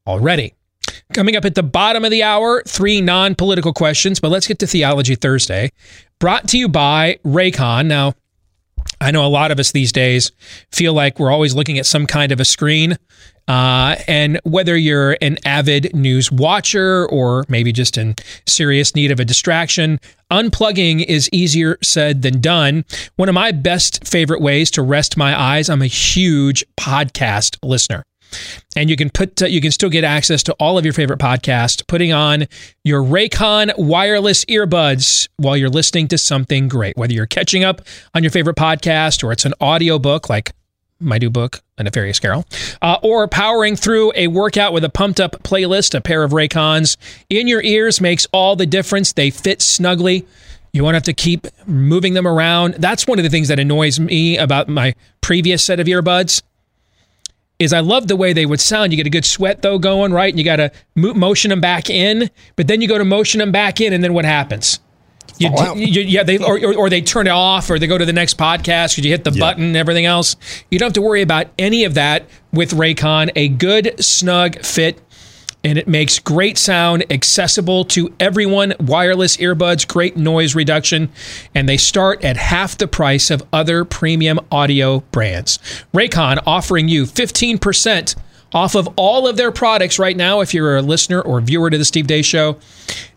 already. Coming up at the bottom of the hour, three non political questions, but let's get to Theology Thursday. Brought to you by Raycon. Now, I know a lot of us these days feel like we're always looking at some kind of a screen. Uh, and whether you're an avid news watcher or maybe just in serious need of a distraction, unplugging is easier said than done. One of my best favorite ways to rest my eyes, I'm a huge podcast listener and you can put uh, you can still get access to all of your favorite podcasts putting on your Raycon wireless earbuds while you're listening to something great whether you're catching up on your favorite podcast or it's an audiobook like my new book, A Nefarious Carol, uh, or powering through a workout with a pumped up playlist, a pair of Raycons in your ears makes all the difference. They fit snugly. You won't have to keep moving them around. That's one of the things that annoys me about my previous set of earbuds is I love the way they would sound. You get a good sweat though going right, and you got to motion them back in. But then you go to motion them back in, and then what happens? You, oh, you, yeah, they or, or, or, they turn it off, or they go to the next podcast because you hit the yeah. button and everything else. You don't have to worry about any of that with Raycon. A good snug fit and it makes great sound accessible to everyone. Wireless earbuds, great noise reduction, and they start at half the price of other premium audio brands. Raycon offering you 15% off of all of their products right now if you're a listener or viewer to the Steve Deace Show.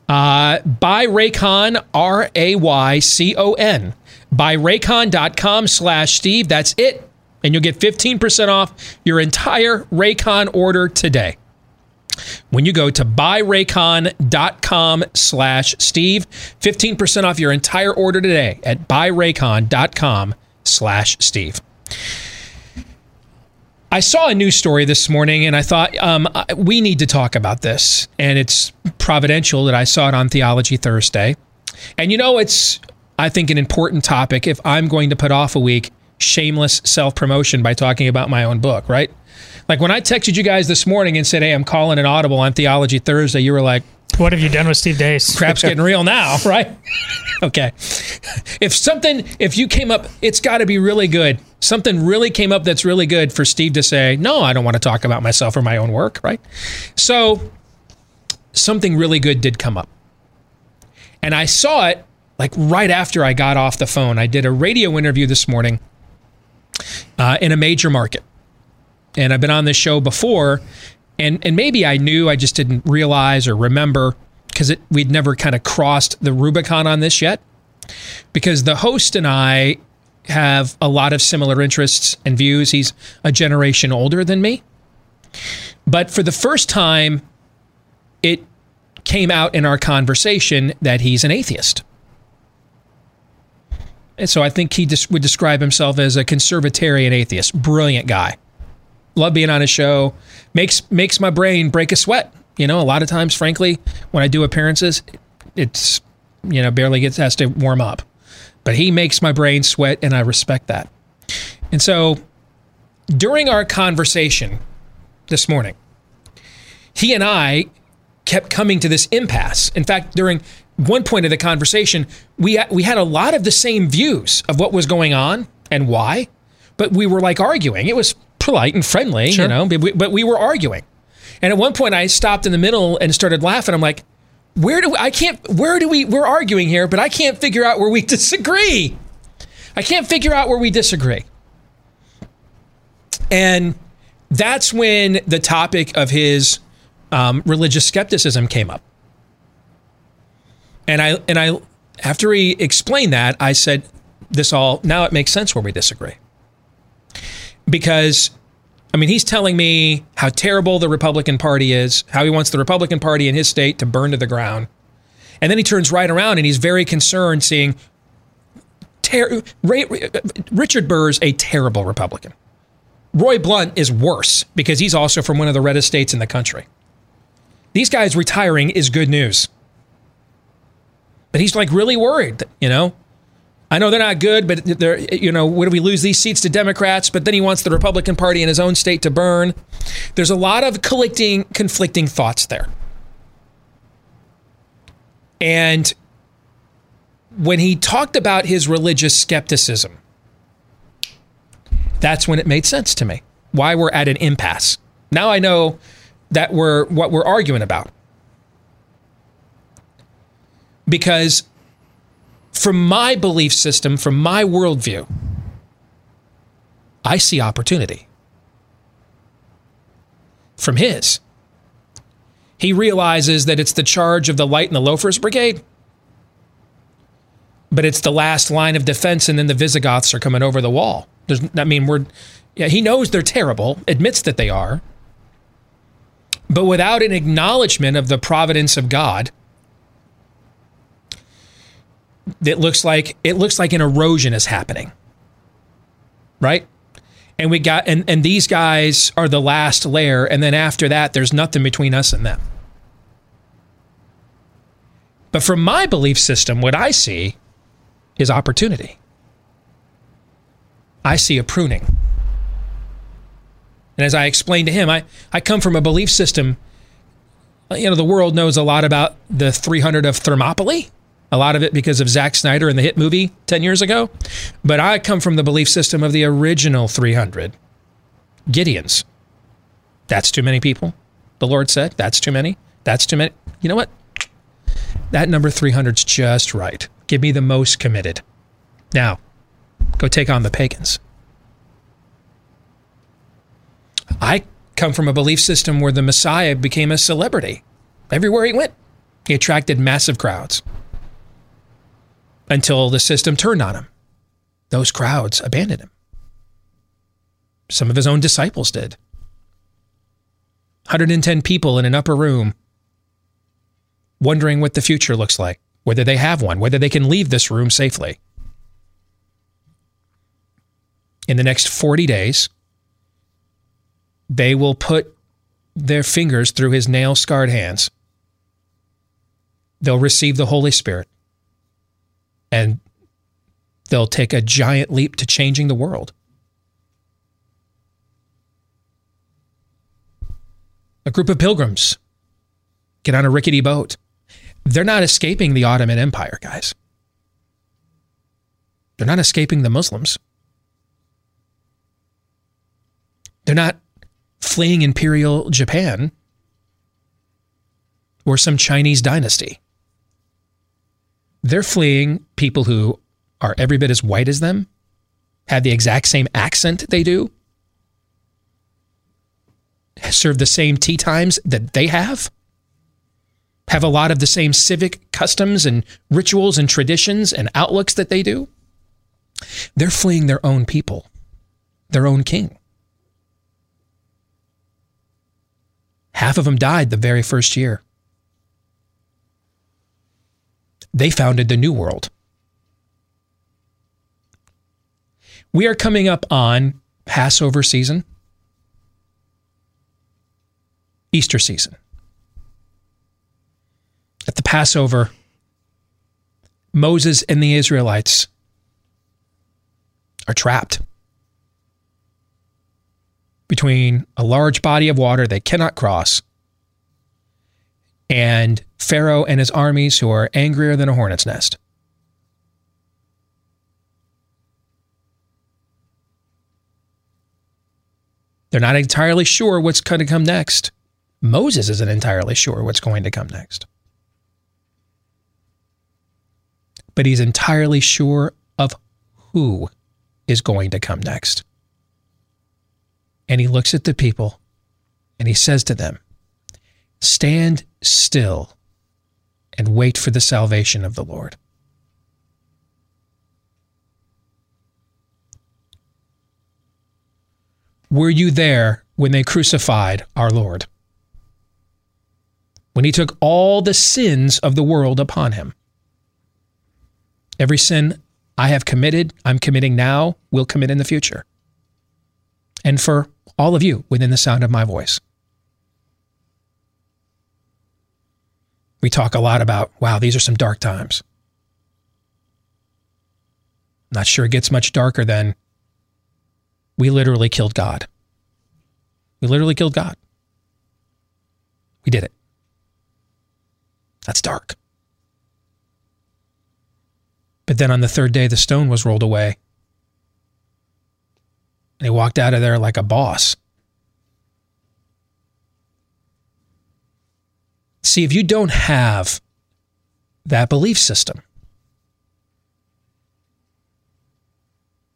Uh, buy Raycon, R A Y C O N. Buy raycon.com slash Steve. That's it. And you'll get 15% off your entire Raycon order today. When you go to buyraycon.com slash Steve. 15% off your entire order today at buyraycon.com slash Steve. I saw a news story this morning and I thought um, we need to talk about this. And it's providential that I saw it on Theology Thursday. And you know, it's, I think, an important topic if I'm going to put off a week shameless self promotion by talking about my own book, right? Like when I texted you guys this morning and said, hey, I'm calling an audible on Theology Thursday, you were like, What have you done with Steve Deace? crap's getting real now, right? okay. If something, if you came up, it's got to be really good. Something really came up that's really good for Steve to say, no, I don't want to talk about myself or my own work, right? So something really good did come up. And I saw it like right after I got off the phone. I did a radio interview this morning uh, in a major market. And I've been on this show before, and and maybe I knew, I just didn't realize or remember because we'd never kind of crossed the Rubicon on this yet. Because the host and I have a lot of similar interests and views. He's a generation older than me. But for the first time, it came out in our conversation that he's an atheist. And so I think he would describe himself as a conservatarian atheist. Brilliant guy. Love being on his show. Makes makes my brain break a sweat. You know, a lot of times, frankly, when I do appearances, it's you know barely gets has to warm up. But he makes my brain sweat, and I respect that. And so, during our conversation this morning, he and I kept coming to this impasse. In fact, during one point of the conversation, we we had a lot of the same views of what was going on and why, but we were like arguing. It was polite and friendly, you know, but we, but we were arguing. And at one point, I stopped in the middle and started laughing. I'm like, "Where do we, I can't? Where do we? We're arguing here, but I can't figure out where we disagree. I can't figure out where we disagree." And that's when the topic of his um, religious skepticism came up. And I and I after he explained that, I said, "This all now it makes sense where we disagree." Because I mean, he's telling me how terrible the Republican Party is, how he wants the Republican Party in his state to burn to the ground. And then he turns right around and he's very concerned seeing ter- Ray, uh, Richard Burr's a terrible Republican. Roy Blunt is worse because he's also from one of the reddest states in the country. These guys retiring is good news. But he's like really worried, you know. I know they're not good, but they're, you know, do we lose these seats to Democrats? But then he wants the Republican Party in his own state to burn. There's a lot of collecting, conflicting thoughts there. And when he talked about his religious skepticism, that's when it made sense to me. Why we're at an impasse. Now I know that we're what we're arguing about. Because from my belief system, from my worldview, I see opportunity. From his, he realizes that it's the charge of the Light and the Loafers Brigade, but it's the last line of defense, and then the Visigoths are coming over the wall. There's, I mean, we're, yeah, he knows they're terrible, admits that they are, but without an acknowledgement of the providence of God, it looks like it looks like an erosion is happening. Right? And we got and and these guys are the last layer and then after that there's nothing between us and them. But from my belief system what i see is opportunity. I see a pruning. And as i explained to him i i come from a belief system you know the world knows a lot about the 300 of thermopylae a lot of it because of Zack Snyder and the hit movie 10 years ago. But I come from the belief system of the original 300 Gideons. That's too many people. The Lord said, That's too many. That's too many. You know what? That number 300's just right. Give me the most committed. Now, go take on the pagans. I come from a belief system where the Messiah became a celebrity. Everywhere he went, he attracted massive crowds until the system turned on him. Those crowds abandoned him. Some of his own disciples did. 110 people in an upper room wondering what the future looks like, whether they have one, whether they can leave this room safely. In the next 40 days, they will put their fingers through his nail scarred hands. They'll receive the Holy Spirit and they'll take a giant leap to changing the world. A group of pilgrims get on a rickety boat. They're not escaping the Ottoman Empire, guys. They're not escaping the Muslims. They're not fleeing Imperial Japan or some Chinese dynasty. They're fleeing people who are every bit as white as them, have the exact same accent they do, serve the same tea times that they have, have a lot of the same civic customs and rituals and traditions and outlooks that they do. They're fleeing their own people, their own king. Half of them died the very first year. They founded the New World. We are coming up on Passover season, Easter season. At the Passover, Moses and the Israelites are trapped between a large body of water they cannot cross and Pharaoh and his armies who are angrier than a hornet's nest. They're not entirely sure what's going to come next. Moses isn't entirely sure what's going to come next. But he's entirely sure of who is going to come next and he looks at the people and he says to them, Stand still and wait for the salvation of the Lord. Were you there when they crucified our Lord? When he took all the sins of the world upon him? Every sin I have committed, I'm committing now, will commit in the future. And for all of you within the sound of my voice. We talk a lot about, wow, these are some dark times. Not sure it gets much darker than we literally killed God. We literally killed God. We did it. That's dark. But then on the third day, the stone was rolled away and he walked out of there like a boss. See, if you don't have that belief system,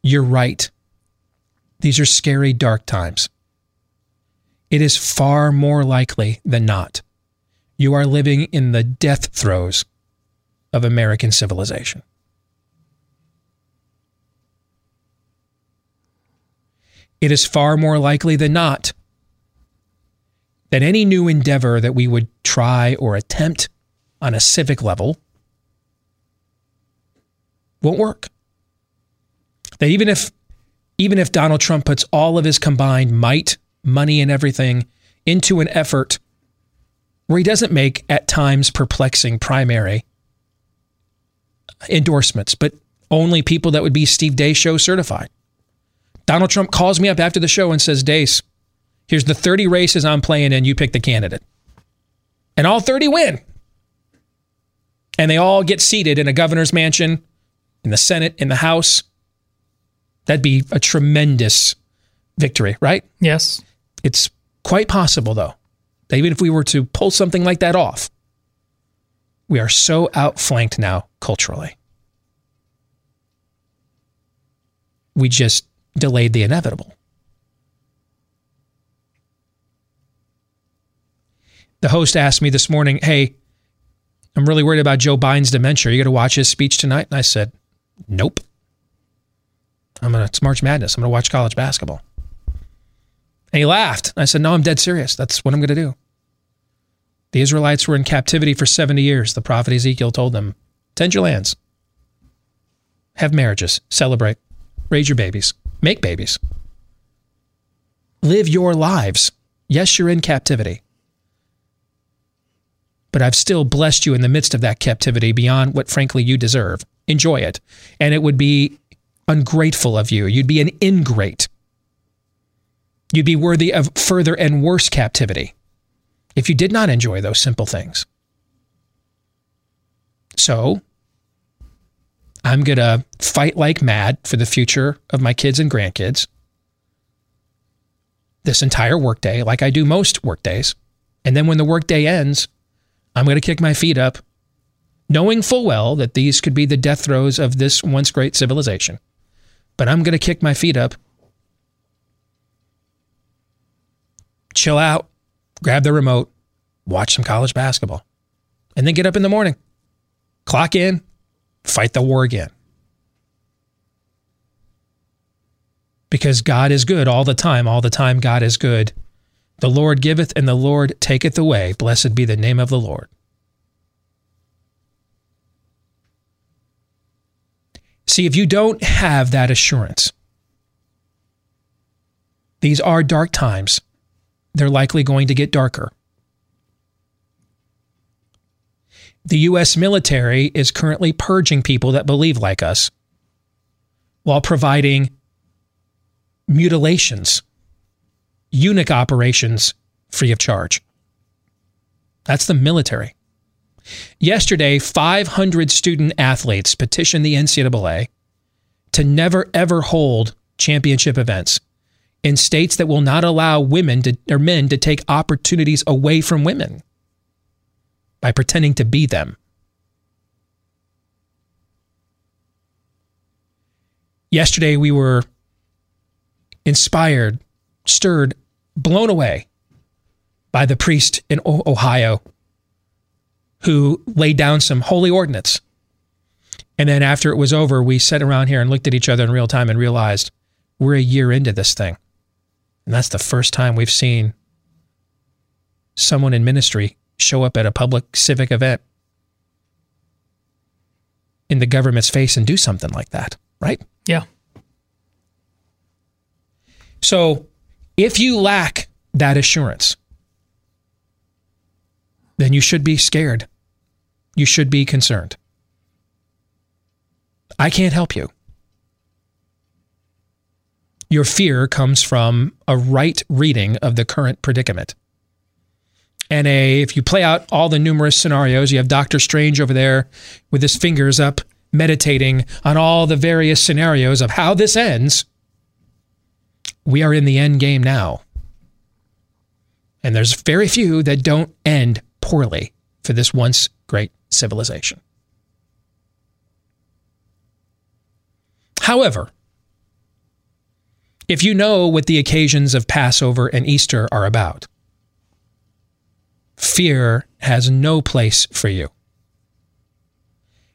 you're right. These are scary, dark times. It is far more likely than not you are living in the death throes of American civilization. it is far more likely than not that any new endeavor that we would try or attempt on a civic level won't work. That even if even if Donald Trump puts all of his combined might, money and everything into an effort where he doesn't make at times perplexing primary endorsements, but only people that would be Steve Deace show certified. Donald Trump calls me up after the show and says, Deace, here's the 30 races I'm playing in. You pick the candidate. And all 30 win. And they all get seated in a governor's mansion, in the Senate, in the House. That'd be a tremendous victory, right? Yes. It's quite possible, though, that even if we were to pull something like that off, we are so outflanked now culturally. We just delayed the inevitable. The host asked me this morning, Hey, I'm really worried about Joe Biden's dementia. Are you going to watch his speech tonight? And I said, Nope. I'm going to, it's March Madness. I'm going to watch college basketball. And he laughed. I said, No, I'm dead serious. That's what I'm going to do. The Israelites were in captivity for 70 years. The prophet Ezekiel told them, Tend your lands, have marriages, celebrate, raise your babies, make babies, live your lives. Yes, you're in captivity. But I've still blessed you in the midst of that captivity beyond what, frankly, you deserve. Enjoy it. And it would be ungrateful of you. You'd be an ingrate. You'd be worthy of further and worse captivity if you did not enjoy those simple things. So, I'm going to fight like mad for the future of my kids and grandkids this entire workday, like I do most workdays. And then when the workday ends, I'm going to kick my feet up, knowing full well that these could be the death throes of this once great civilization. But I'm going to kick my feet up, chill out, grab the remote, watch some college basketball, and then get up in the morning, clock in, fight the war again. Because God is good all the time. All the time, God is good. The Lord giveth and the Lord taketh away. Blessed be the name of the Lord. See, if you don't have that assurance, these are dark times. They're likely going to get darker. The U.S. military is currently purging people that believe like us while providing mutilations, eunuch operations free of charge. That's the military. Yesterday, 500 student athletes petitioned the NCAA to never ever hold championship events in states that will not allow women to, or men to take opportunities away from women by pretending to be them. Yesterday, we were inspired, stirred, blown away by the priest in Ohio who laid down some holy ordinance. And then after it was over, we sat around here and looked at each other in real time and realized we're a year into this thing. And that's the first time we've seen someone in ministry show up at a public civic event in the government's face and do something like that, right? Yeah. So if you lack that assurance, then you should be scared. You should be concerned. I can't help you. Your fear comes from a right reading of the current predicament and a if you play out all the numerous scenarios, you have Doctor Strange over there with his fingers up meditating on all the various scenarios of how this ends. We are in the end game now. And there's very few that don't end poorly for this once great civilization. However, if you know what the occasions of Passover and Easter are about, fear has no place for you.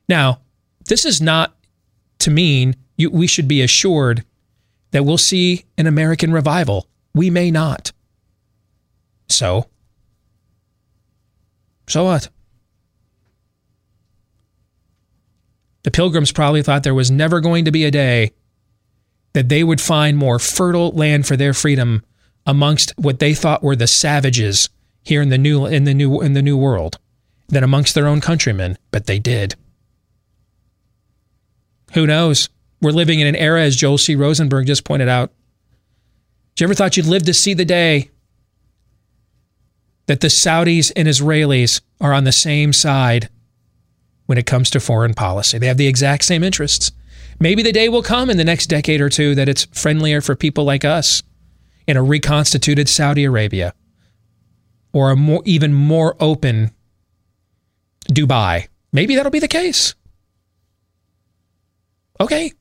Now, this is not to mean you, we should be assured that we'll see an American revival. We may not. So, so what? The pilgrims probably thought there was never going to be a day that they would find more fertile land for their freedom amongst what they thought were the savages here in the new in the new in the new world than amongst their own countrymen, but they did. Who knows? We're living in an era, as Joel C. Rosenberg just pointed out. Did you ever thought you'd live to see the day that the Saudis and Israelis are on the same side when it comes to foreign policy? They have the exact same interests. Maybe the day will come in the next decade or two that it's friendlier for people like us in a reconstituted Saudi Arabia or a more even more open Dubai. Maybe that'll be the case. Okay.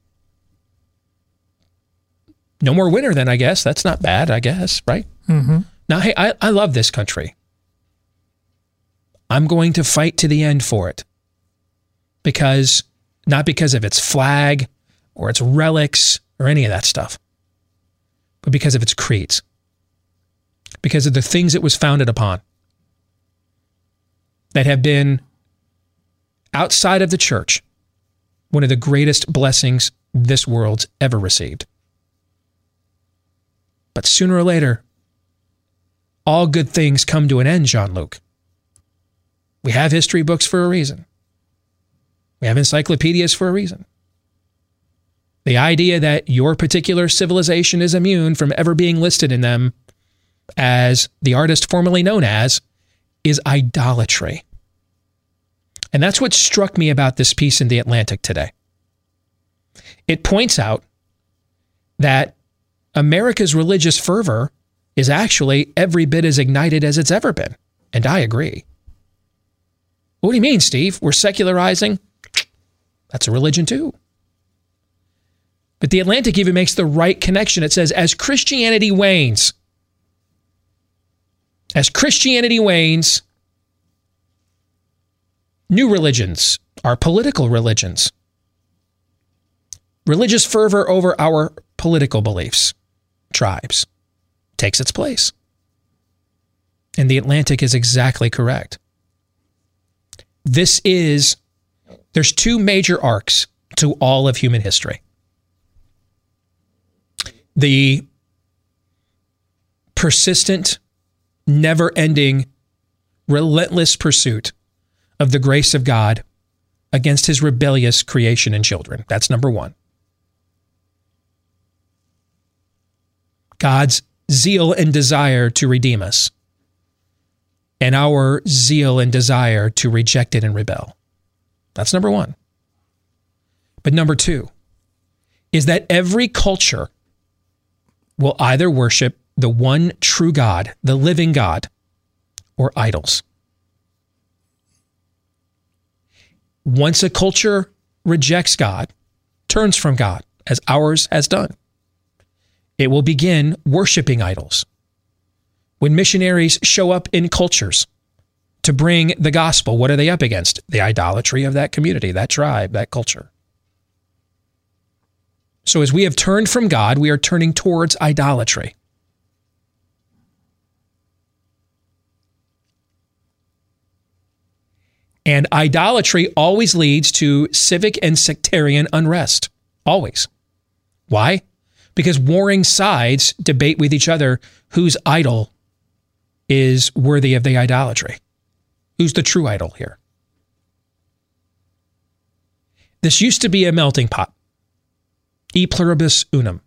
No more winter then, I guess. That's not bad, I guess, right? Mm-hmm. Now, hey, I, I love this country. I'm going to fight to the end for it. Because, not because of its flag or its relics or any of that stuff, but because of its creeds. because of the things it was founded upon that have been outside of the church one of the greatest blessings this world's ever received. But sooner or later, all good things come to an end, Jean Luc. We have history books for a reason. We have encyclopedias for a reason. The idea that your particular civilization is immune from ever being listed in them as the artist formerly known as is idolatry. And that's what struck me about this piece in The Atlantic today. It points out that America's religious fervor is actually every bit as ignited as it's ever been. And I agree. What do you mean, Steve? We're secularizing? That's a religion too. But the Atlantic even makes the right connection. It says, as Christianity wanes, as Christianity wanes, new religions are political religions. Religious fervor over our political beliefs, tribes, takes its place. And the Atlantic is exactly correct. This is, there's two major arcs to all of human history. The persistent, never ending, relentless pursuit of the grace of God against his rebellious creation and children. That's number one. God's zeal and desire to redeem us, and our zeal and desire to reject it and rebel. That's number one. But number two is that every culture will either worship the one true God, the living God, or idols. Once a culture rejects God, turns from God, as ours has done, it will begin worshiping idols. When missionaries show up in cultures to bring the gospel, what are they up against? The idolatry of that community, that tribe, that culture. So as we have turned from God, we are turning towards idolatry. And idolatry always leads to civic and sectarian unrest. Always. Why? Because warring sides debate with each other whose idol is worthy of the idolatry. Who's the true idol here? This used to be a melting pot. E pluribus unum.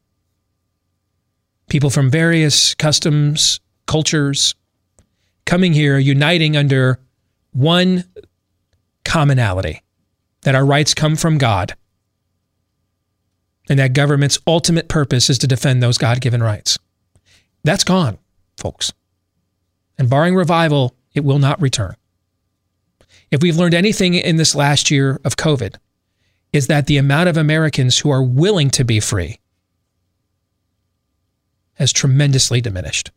People from various customs, cultures, coming here, uniting under one commonality that our rights come from God and that government's ultimate purpose is to defend those God given rights. That's gone, folks. And barring revival, it will not return. If we've learned anything in this last year of COVID, is that the amount of Americans who are willing to be free has tremendously diminished.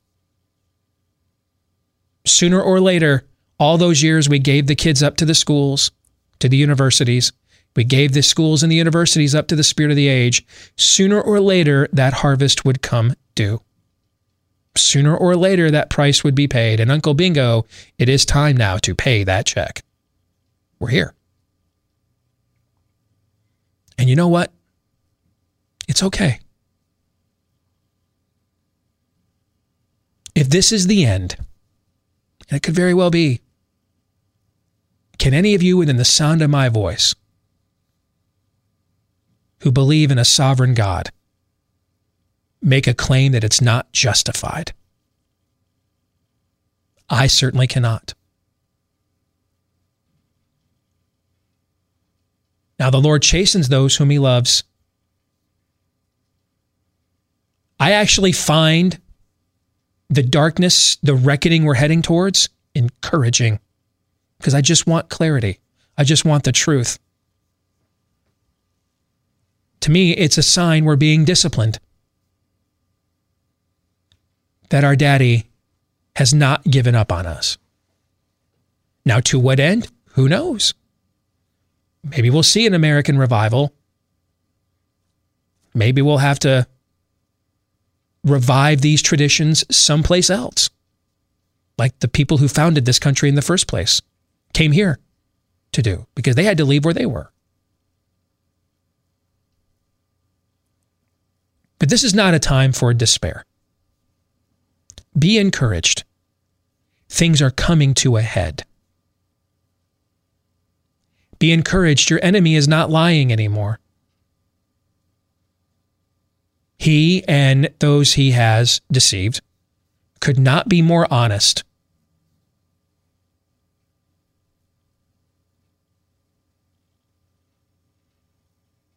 Sooner or later, all those years we gave the kids up to the schools, to the universities, we gave the schools and the universities up to the spirit of the age. Sooner or later, that harvest would come due. Sooner or later, that price would be paid. And Uncle Bingo, it is time now to pay that check. We're here. And you know what? It's okay. If this is the end, and it could very well be, can any of you within the sound of my voice who believe in a sovereign God make a claim that it's not justified? I certainly cannot. Now, the Lord chastens those whom he loves. I actually find the darkness, the reckoning we're heading towards, encouraging because I just want clarity. I just want the truth. To me, it's a sign we're being disciplined. That our daddy has not given up on us. Now, to what end? Who knows? Maybe we'll see an American revival. Maybe we'll have to revive these traditions someplace else. like the people who founded this country in the first place came here to do because they had to leave where they were. But this is not a time for despair. Be encouraged. Things are coming to a head. Be encouraged. Your enemy is not lying anymore. He and those he has deceived could not be more honest.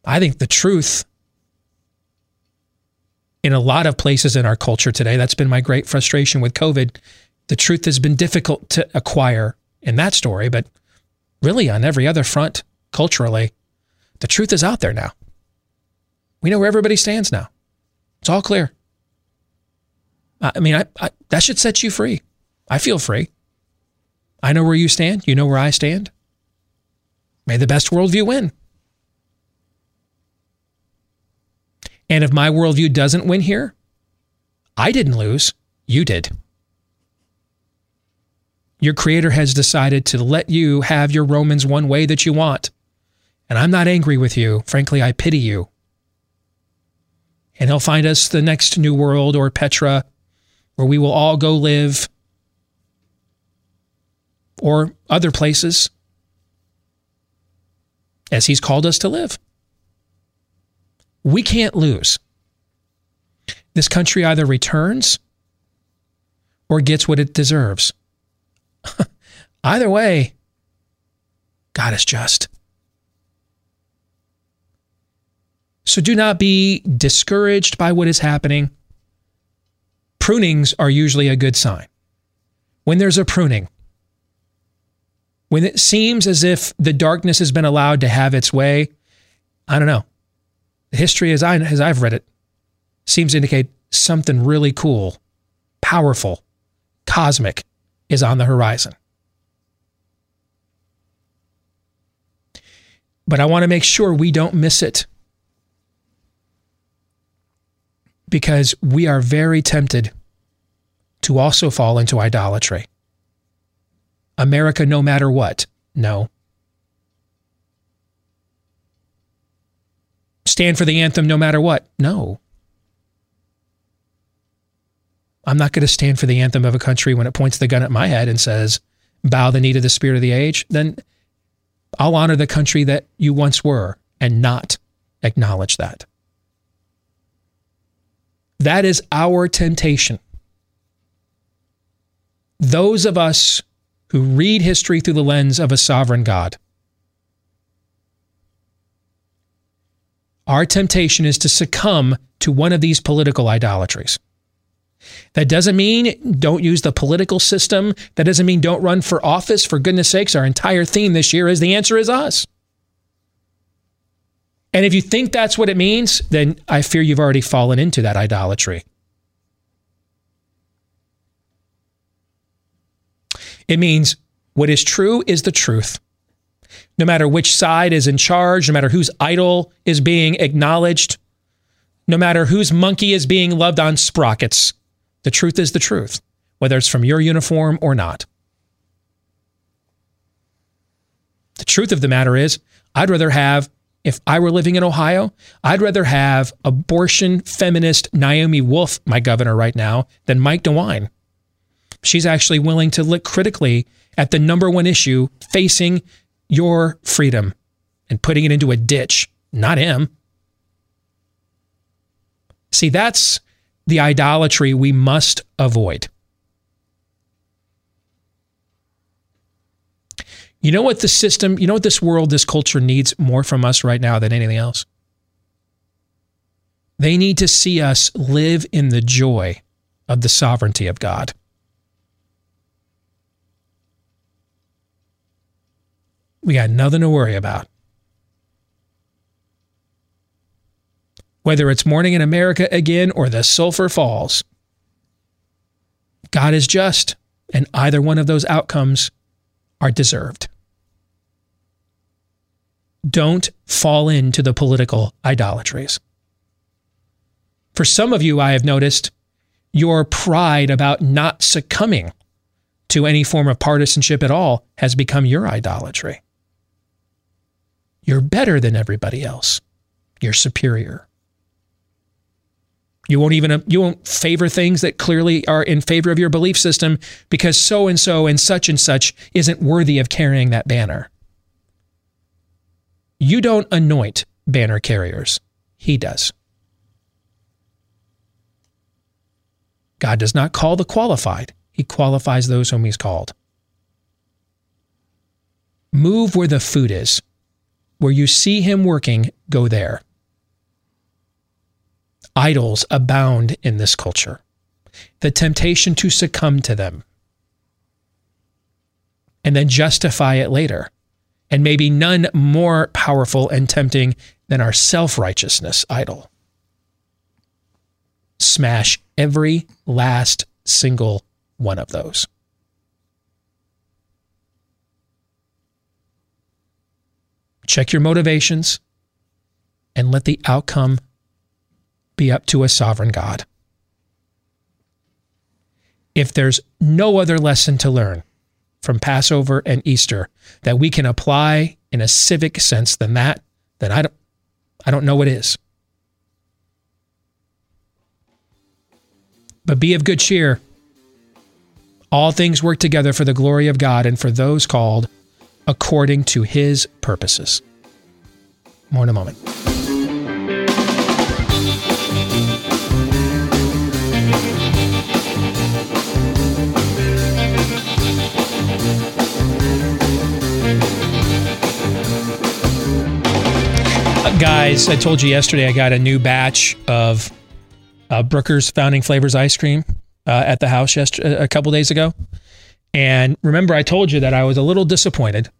I think the truth in a lot of places in our culture today, that's been my great frustration with COVID. The truth has been difficult to acquire in that story, but really on every other front culturally, the truth is out there now. We know where everybody stands now. It's all clear. I mean, I, I, that should set you free. I feel free. I know where you stand. You know where I stand. May the best worldview win. And if my worldview doesn't win here, I didn't lose. You did. Your creator has decided to let you have your Romans one way that you want. And I'm not angry with you. Frankly, I pity you. And he'll find us the next new world or Petra where we will all go live or other places as he's called us to live. We can't lose. This country either returns or gets what it deserves. either way, God is just. So do not be discouraged by what is happening. Prunings are usually a good sign. When there's a pruning, when it seems as if the darkness has been allowed to have its way, I don't know. History, as, I, as I've read it, seems to indicate something really cool, powerful, cosmic is on the horizon. But I want to make sure we don't miss it because we are very tempted to also fall into idolatry. America, no matter what. No. Stand for the anthem no matter what. No. I'm not going to stand for the anthem of a country when it points the gun at my head and says, bow the knee to the spirit of the age. Then I'll honor the country that you once were and not acknowledge that. That is our temptation. Those of us who read history through the lens of a sovereign God, our temptation is to succumb to one of these political idolatries. That doesn't mean don't use the political system. That doesn't mean don't run for office. For goodness sakes, our entire theme this year is the answer is us. And if you think that's what it means, then I fear you've already fallen into that idolatry. It means what is true is the truth. No matter which side is in charge, no matter whose idol is being acknowledged, no matter whose monkey is being loved on sprockets, the truth is the truth, whether it's from your uniform or not. The truth of the matter is, I'd rather have if I were living in Ohio, I'd rather have abortion feminist Naomi Wolf, my governor right now, than Mike DeWine. She's actually willing to look critically at the number one issue facing your freedom and putting it into a ditch, not him. See, that's the idolatry we must avoid. You know what the system, you know what this world, this culture needs more from us right now than anything else? They need to see us live in the joy of the sovereignty of God. We got nothing to worry about. Whether it's morning in America again or the Sulphur Falls, God is just, and either one of those outcomes are deserved. Don't fall into the political idolatries. For some of you, I have noticed your pride about not succumbing to any form of partisanship at all has become your idolatry. You're better than everybody else. You're superior. You won't even uh, you won't favor things that clearly are in favor of your belief system because so and so and such and such isn't worthy of carrying that banner. You don't anoint banner carriers. He does. God does not call the qualified. He qualifies those whom he's called. Move where the food is. Where you see him working, go there idols abound in this culture, the temptation to succumb to them and then justify it later. And maybe none more powerful and tempting than our self righteousness idol. Smash every last single one of those. Check your motivations and let the outcome be up to a sovereign God. If there's no other lesson to learn from Passover and Easter that we can apply in a civic sense than that, then I don't, I don't know what is. But be of good cheer. All things work together for the glory of God and for those called according to his purposes. More in a moment. guys, I told you yesterday I got a new batch of uh, Brooker's Founding Flavors ice cream uh, at the house yesterday, a couple days ago. And remember, I told you that I was a little disappointed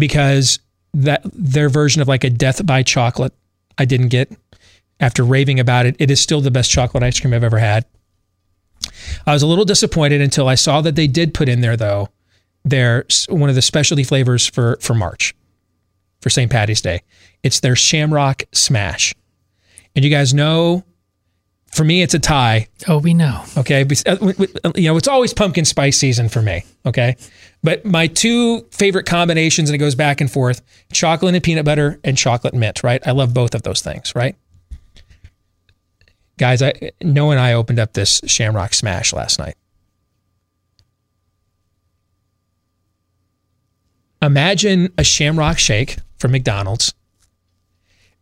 because that their version of like a death by chocolate I didn't get after raving about it. It is still the best chocolate ice cream I've ever had. I was a little disappointed until I saw that they did put in there though their one of the specialty flavors for for March for St. Patty's Day. It's their Shamrock Smash. And you guys know, for me, it's a tie. Oh, we know. Okay. Uh, you know, it's always pumpkin spice season for me. Okay. But my two favorite combinations, and it goes back and forth chocolate and peanut butter and chocolate mint, right? I love both of those things, right? Guys, I, Noah and I opened up this Shamrock Smash last night. Imagine a Shamrock Shake from McDonald's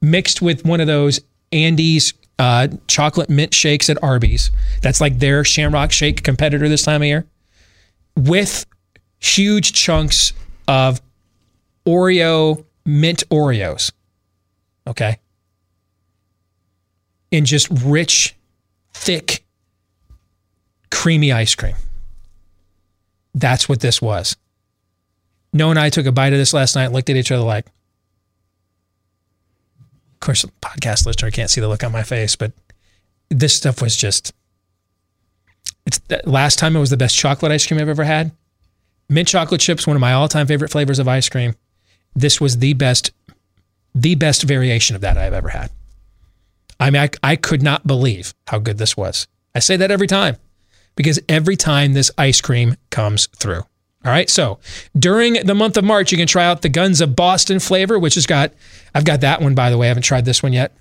mixed with one of those Andes uh, chocolate mint shakes at Arby's. That's like their Shamrock Shake competitor this time of year, with huge chunks of Oreo mint Oreos. Okay. In just rich, thick, creamy ice cream. That's what this was. Noah and I took a bite of this last night looked at each other like, of course, podcast listener can't see the look on my face, but this stuff was just. It's last time it was the best chocolate ice cream I've ever had. Mint chocolate chips, one of my all-time favorite flavors of ice cream. This was the best, the best variation of that I've ever had. I mean, I, I could not believe how good this was. I say that every time because every time this ice cream comes through. All right. So during the month of March, you can try out the Guns of Boston flavor, which has got, I've got that one, by the way. I haven't tried this one yet.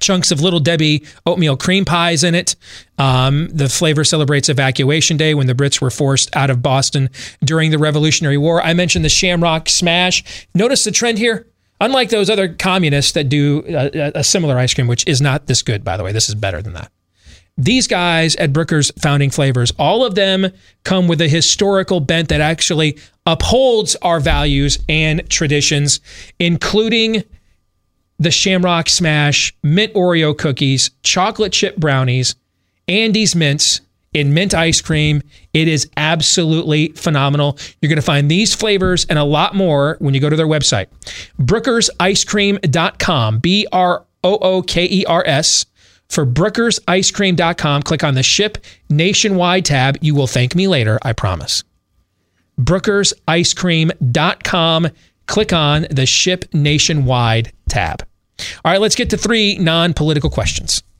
Chunks of Little Debbie oatmeal cream pies in it. Um, the flavor celebrates Evacuation Day when the Brits were forced out of Boston during the Revolutionary War. I mentioned the Shamrock Smash. Notice the trend here. Unlike those other communists that do a, a similar ice cream, which is not this good, by the way, this is better than that these guys at Brooker's Founding Flavors, all of them come with a historical bent that actually upholds our values and traditions, including the Shamrock Smash, mint Oreo cookies, chocolate chip brownies, Andes mints, in mint ice cream. It is absolutely phenomenal. You're going to find these flavors and a lot more when you go to their website. BrookersIceCream.com, B R O O K E R S for brookersicecream.com. Click on the Ship Nationwide tab. You will thank me later, I promise. brookersicecream.com. Click on the Ship Nationwide tab. All right, let's get to three non political questions.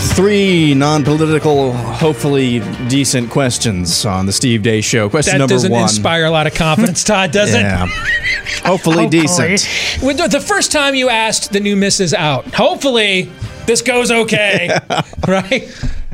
Three non political, hopefully decent questions on the Steve Deace Show. Question number one: That number doesn't one. inspire a lot of confidence, Todd, does yeah. Hopefully, Hopefully. decent. it? When the- The first time you asked the new missus out, hopefully this goes okay, right?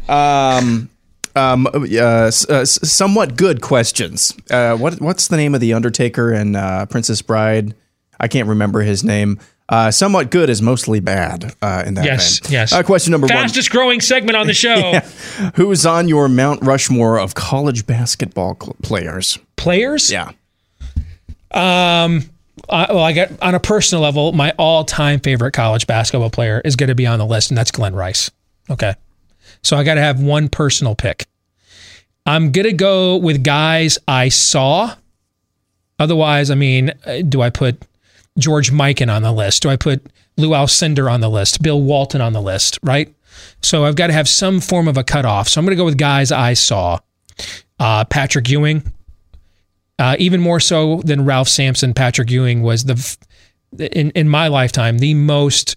Um, um, uh, uh, somewhat good questions. Uh, what what's the name of the Undertaker and uh, Princess Bride? I can't remember his name. Uh, somewhat good is mostly bad uh, in that Yes, vein. yes. Uh, question number one. Fastest growing segment on the show. one: Who's on your Mount Rushmore of college basketball cl- players? Players? Yeah. Uh, well, I got on a personal level, my all-time favorite college basketball player is going to be on the list, and that's Glen Rice. Okay, so I got to have one personal pick. I'm gonna go with guys I saw. Otherwise, I mean, uh, do I put George Mikan on the list? Do I put Lou Alcindor on the list? Bill Walton on the list? Right. So I've got to have some form of a cutoff. So I'm going to go with guys I saw. Uh, Patrick Ewing, uh, even more so than Ralph Sampson, Patrick Ewing was the, in in my lifetime, the most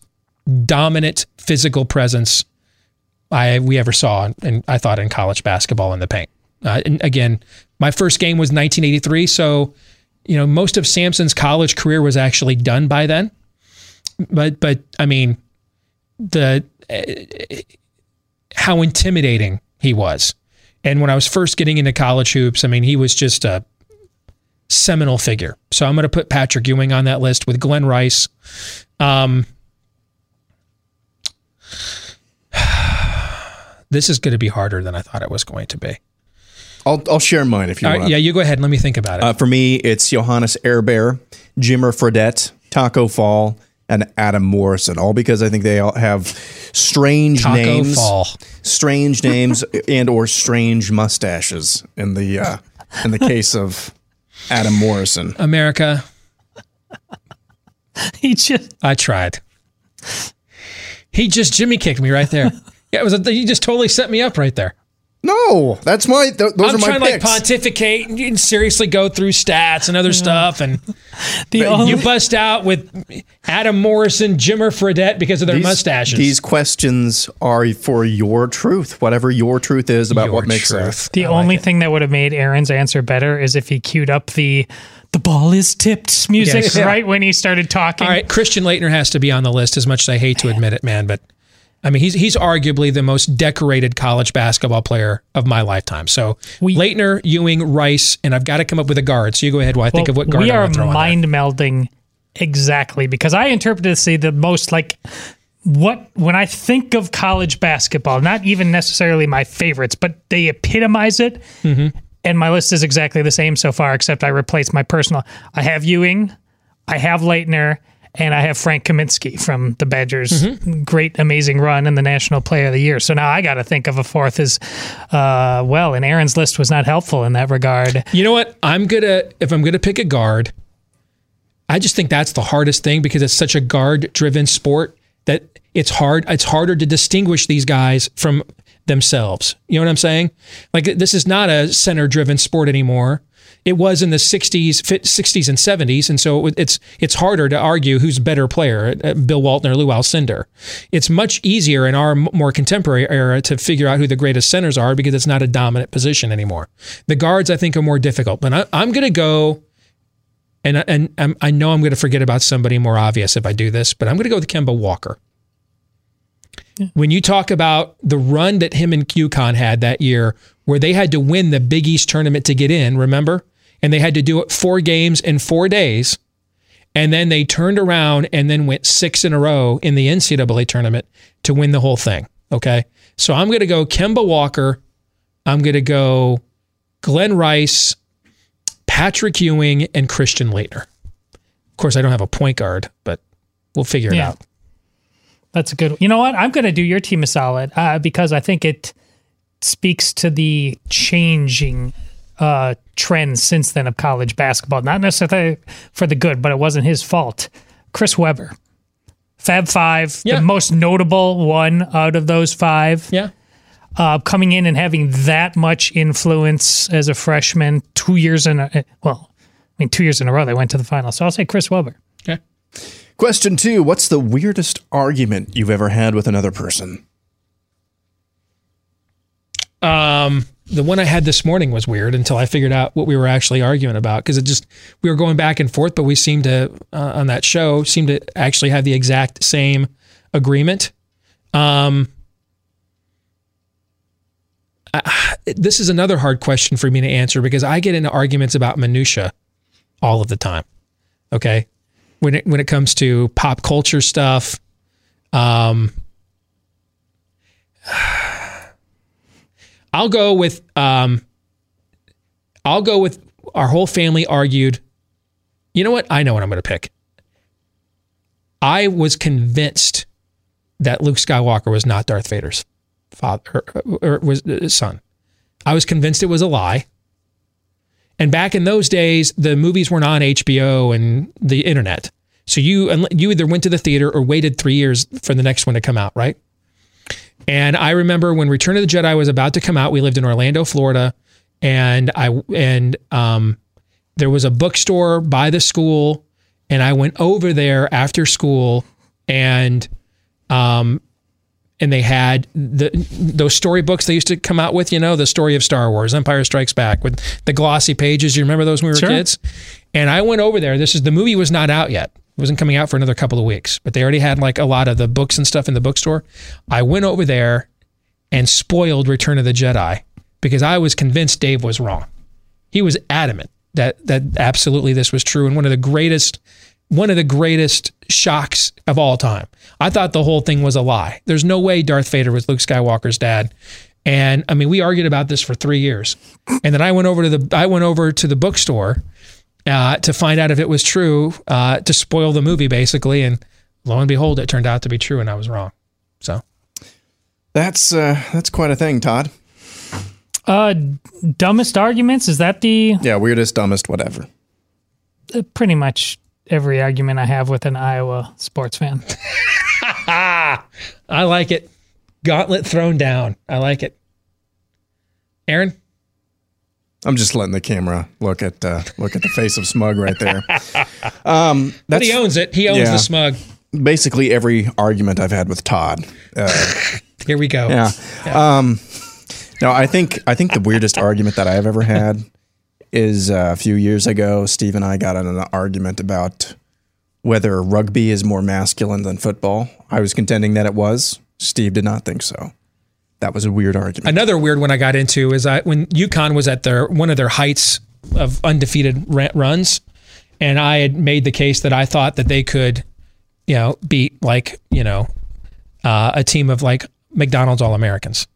dominant physical presence I we ever saw, and I thought in college basketball in the paint. Uh, and again, my first game was 1983, so you know most of Sampson's college career was actually done by then. But but I mean, the uh, how intimidating he was, and when I was first getting into college hoops, I mean, he was just a seminal figure. So I'm going to put Patrick Ewing on that list with Glen Rice. Um, this is going to be harder than I thought it was going to be. I'll I'll share mine if you All want. right, yeah, you go ahead. and Let me think about it. Uh, for me, it's Johannes Airbear, Jimmer Fredette, Tacko Fall, and Adam Morrison. All because I think they all have strange Tacko names, Fall. strange names, and or strange mustaches. In the uh, in the case of Adam Morrison, America, He just I tried. He just Jimmy kicked me right there. Yeah, it was. A, he just totally set me up right there. No, that's my th- those I'm are my trying to like pontificate and seriously go through stats and other stuff, and the only you bust out with Adam Morrison, Jimmer Fredette because of their these, mustaches. These questions are for your truth, whatever your truth is about Your what makes truth. sense. the I only it. thing that would have made Aaron's answer better is if he queued up the the ball is tipped music Yes. right when he started talking. All right, Christian Laettner has to be on the list. As much as I hate to admit it, man, but I mean he's he's arguably the most decorated college basketball player of my lifetime. So We- Laettner, Ewing, Rice, and I've got to come up with a guard. So you go ahead while I think of what guard we are want to throw on mind melding exactly because I interpreted this the most like what when I think of college basketball, not even necessarily my favorites, but they epitomize it. Mm-hmm. And my list is exactly the same so far, except I replaced my personal. I have Ewing, I have Laettner, and I have Frank Kaminsky from the Badgers' Mm-hmm. great, amazing run in the National Player of the Year. So now I got to think of a fourth as uh, well. And Aaron's list was not helpful in that regard. You know what? I'm gonna if I'm gonna pick a guard, I just think that's the hardest thing because it's such a guard driven sport that it's hard it's harder to distinguish these guys from themselves. You know what I'm saying? Like this is not a center driven sport anymore. It was in the 60s, 60s and 70s, and so it's it's harder to argue who's better player, uh, Bill Walton or Lou Alcindor. It's much easier in our more contemporary era to figure out who the greatest centers are because it's not a dominant position anymore. The guards, I think, are more difficult. But I, I'm going to go, and and I'm, I know I'm going to forget about somebody more obvious if I do this, but I'm going to go with Kemba Walker. When you talk about the run that him and UConn had that year, where they had to win the Big East tournament to get in, remember? And they had to do it four games in four days. And then they turned around and then went six in a row in the NCAA tournament to win the whole thing. Okay. So I'm going to go Kemba Walker. I'm going to go Glen Rice, Patrick Ewing, and Christian Laettner. Of course, I don't have a point guard, but we'll figure it Yeah. out. That's a good. You know what? I'm going to do your team a solid uh, because I think it speaks to the changing uh, trends since then of college basketball. Not necessarily for the good, but it wasn't his fault. Chris Webber, Fab Five, Yeah. the most notable one out of those five. Yeah. Uh, coming in and having that much influence as a freshman, two years in a well, I mean, two years in a row they went to the final. So I'll say Chris Webber. Okay. Question two What's the weirdest argument you've ever had with another person? Um, the one I had this morning was weird until I figured out what we were actually arguing about because it just we were going back and forth, but we seemed to uh, on that show seemed to actually have the exact same agreement. Um, I, this is another hard question for me to answer because I get into arguments about minutia all of the time. Okay, when it when it comes to pop culture stuff, um, I'll go with um, I'll go with our whole family argued. You know what? I know what I'm going to pick. I was convinced that Luke Skywalker was not Darth Vader's father or, or was his son. I was convinced it was a lie. And back in those days, the movies weren't on HBO and the internet. So you you either went to the theater or waited three years for the next one to come out, right? And I remember when Return of the Jedi was about to come out, we lived in Orlando, Florida, and I and um, there was a bookstore by the school, and I went over there after school, and um, and they had the those storybooks they used to come out with, you know, the story of Star Wars, Empire Strikes Back, with the glossy pages. You remember those when we were Sure. kids? And I went over there. This is the movie was not out yet. It wasn't coming out for another couple of weeks, but they already had like a lot of the books and stuff in the bookstore. I went over there and spoiled Return of the Jedi because I was convinced Dave was wrong. He was adamant that that absolutely this was true and one of the greatest one of the greatest shocks of all time. I thought the whole thing was a lie. There's no way Darth Vader was Luke Skywalker's dad. And I mean, we argued about this for 3 years. And then I went over to the I went over to the bookstore uh, to find out if it was true, uh, to spoil the movie basically and lo and behold it turned out to be true and I was wrong. So, That's uh, that's quite a thing, Todd. Uh, dumbest arguments is that the Yeah, weirdest, dumbest, whatever. uh, pretty much every argument I have with an Iowa sports fan. I like it. Gauntlet thrown down. I like it. Aaron? I'm just letting the camera look at uh, look at the face of smug right there. Um, But he owns it. He owns yeah. the smug. basically every argument I've had with Todd. Uh, Here we go. yeah. Um, no, I think I think the weirdest argument that I've ever had is uh, a few years ago. Steve and I got in an argument about whether rugby is more masculine than football. I was contending that it was. Steve did not think so. That was a weird argument. Another weird one I got into is I when UConn was at their one of their heights of undefeated runs, and I had made the case that I thought that they could, you know, beat like you know, uh, a team of like McDonald's All Americans.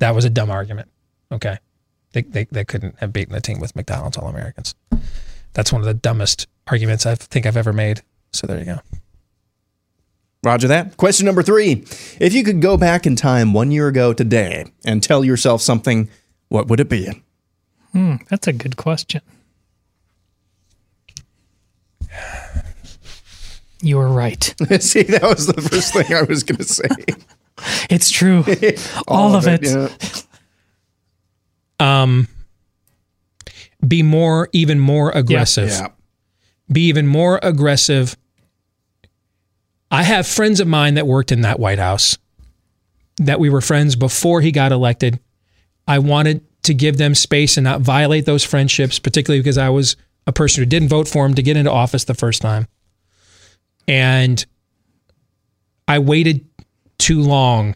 That was a dumb argument. Okay, they, they they couldn't have beaten a team with McDonald's All Americans. That's one of the dumbest arguments I think I've ever made. So there you go. Roger that. Question number three. If you could go back in time one year ago today and tell yourself something, what would it be? Hmm, that's a good question. You were right. See, that was the first thing I was going to say. It's true. All, of it. yeah. Um, be more, even more aggressive. Yeah. be even more aggressive. I have friends of mine that worked in that White House that we were friends before he got elected. I wanted to give them space and not violate those friendships, particularly because I was a person who didn't vote for him to get into office the first time. And I waited too long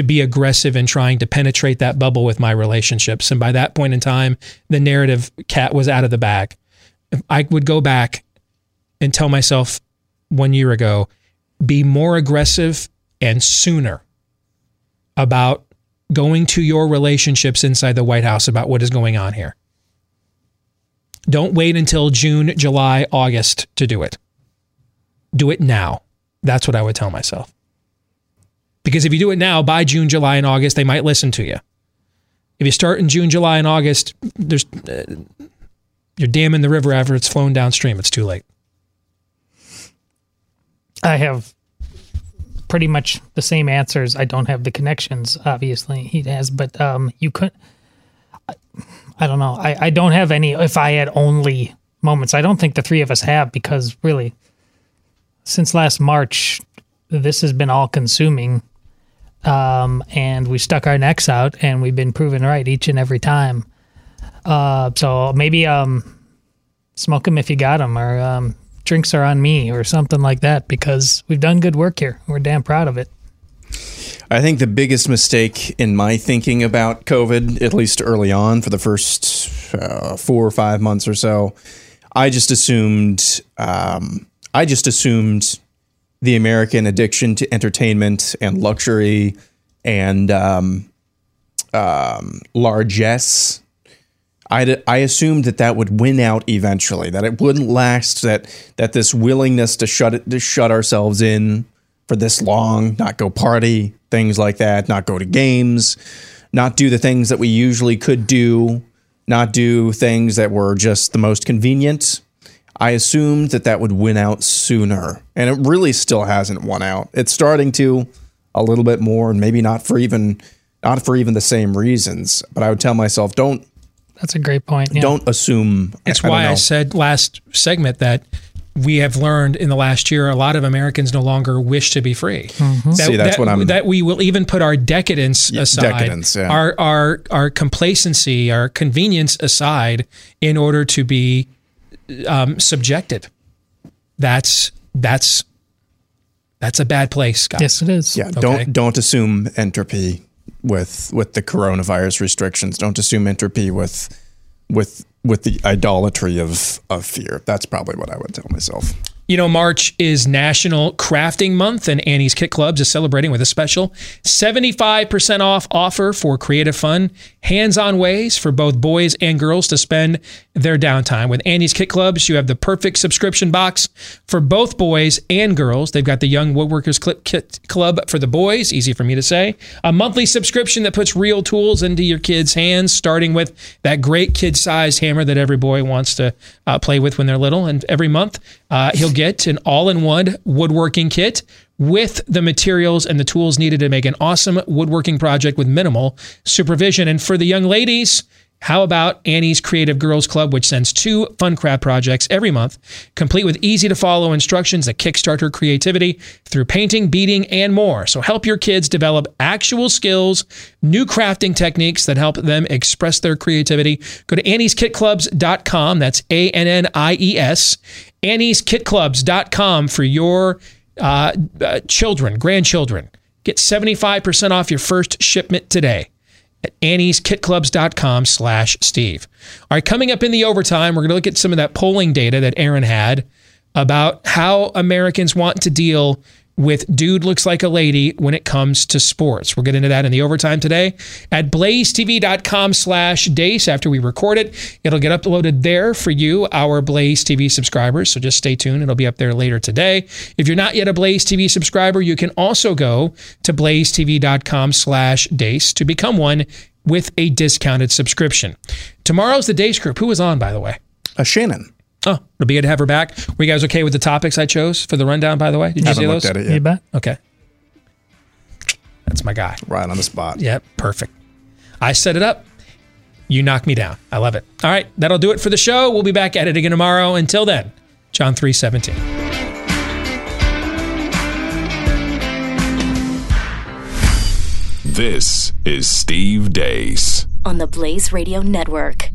to be aggressive in trying to penetrate that bubble with my relationships. And by that point in time, the narrative cat was out of the bag. I would go back and tell myself one year ago, be more aggressive and sooner about going to your relationships inside the White House about what is going on here. Don't wait until June, July, August to do it. Do it now. That's what I would tell myself. Because if you do it now, by June, July, and August, they might listen to you. If you start in June, July, and August, there's uh, you're damming the river after it's flown downstream. It's too late. I have pretty much the same answers. I don't have the connections, obviously he has, but um, you could. I, I don't know. I, I don't have any. If I had only moments, I don't think the three of us have because really, since last March, this has been all consuming. Um, and we stuck our necks out, and we've been proven right each and every time. Uh, so maybe um, smoke them if you got them, or um, drinks are on me, or something like that, because we've done good work here. We're damn proud of it. I think the biggest mistake in my thinking about COVID, at least early on for the first uh, four or five months or so, I just assumed, um, I just assumed the American addiction to entertainment and luxury and um, um, largesse. I, I assumed that that would win out eventually, that it wouldn't last, that that this willingness to shut it, to shut ourselves in for this long, not go party, things like that, not go to games, not do the things that we usually could do, not do things that were just the most convenient. I assumed that that would win out sooner, and it really still hasn't won out. It's starting to a little bit more, and maybe not for even not for even the same reasons. But I would tell myself, don't That's a great point. Yeah. don't assume. It's I why I know. said last segment that we have learned in the last year a lot of Americans no longer wish to be free. That, See, that's that- what I'm- That we will even put our decadence aside, decadence, yeah. our our our complacency, our convenience aside, in order to be um, subjective. That's that's that's a bad place, guys. Yes, it is. Yeah, don't don't assume entropy with with the coronavirus restrictions. Don't assume entropy with with with the idolatry of of fear. That's probably what I would tell myself. You know, March is National Crafting Month, and Annie's Kit Clubs is celebrating with a special 75% off offer for creative fun, hands on ways for both boys and girls to spend their downtime. With Annie's Kit Clubs, you have the perfect subscription box for both boys and girls. They've got the Young Woodworkers Clip Kit Club for the boys, easy for me to say, a monthly subscription that puts real tools into your kids' hands, starting with that great kid sized hammer that every boy wants to uh, play with when they're little. And every month, uh, he'll get an all in one woodworking kit with the materials and the tools needed to make an awesome woodworking project with minimal supervision. And for the young ladies, how about Annie's Creative Girls Club, which sends two fun craft projects every month, complete with easy to follow instructions that kickstart her creativity through painting, beading, and more. So help your kids develop actual skills, new crafting techniques that help them express their creativity. Go to Annie'sKitClubs.com. That's A N N I E S. Annie'sKitClubs.com for your uh, uh, children, grandchildren. Get 75% off your first shipment today at annieskitclubs.com slash steve. All right coming up in the overtime we're going to look at some of that polling data that aaron had about how americans want to deal with dude looks like a lady when it comes to sports. We'll get into that in the overtime today at blazetv.com slash deace after we record it. It'll get uploaded there for you our blaze tv subscribers. So just stay tuned. It'll be up there later today. If you're not yet a blaze tv subscriber you can also go to blazetv.com slash deace to become one with a discounted subscription. Tomorrow's the deace group. Who was on by the way? Uh, Shannon. Oh it'll be good to have her back were you guys okay with the topics i chose for the rundown by the way did you Haven't see looked those at it yet. You bet. okay that's my guy Right on the spot. Yep, perfect. I set it up. You knock me down. I love it. All right, that'll do it for the show. We'll be back at it again tomorrow. Until then, John 317. This is Steve Deace. on the Blaze Radio Network.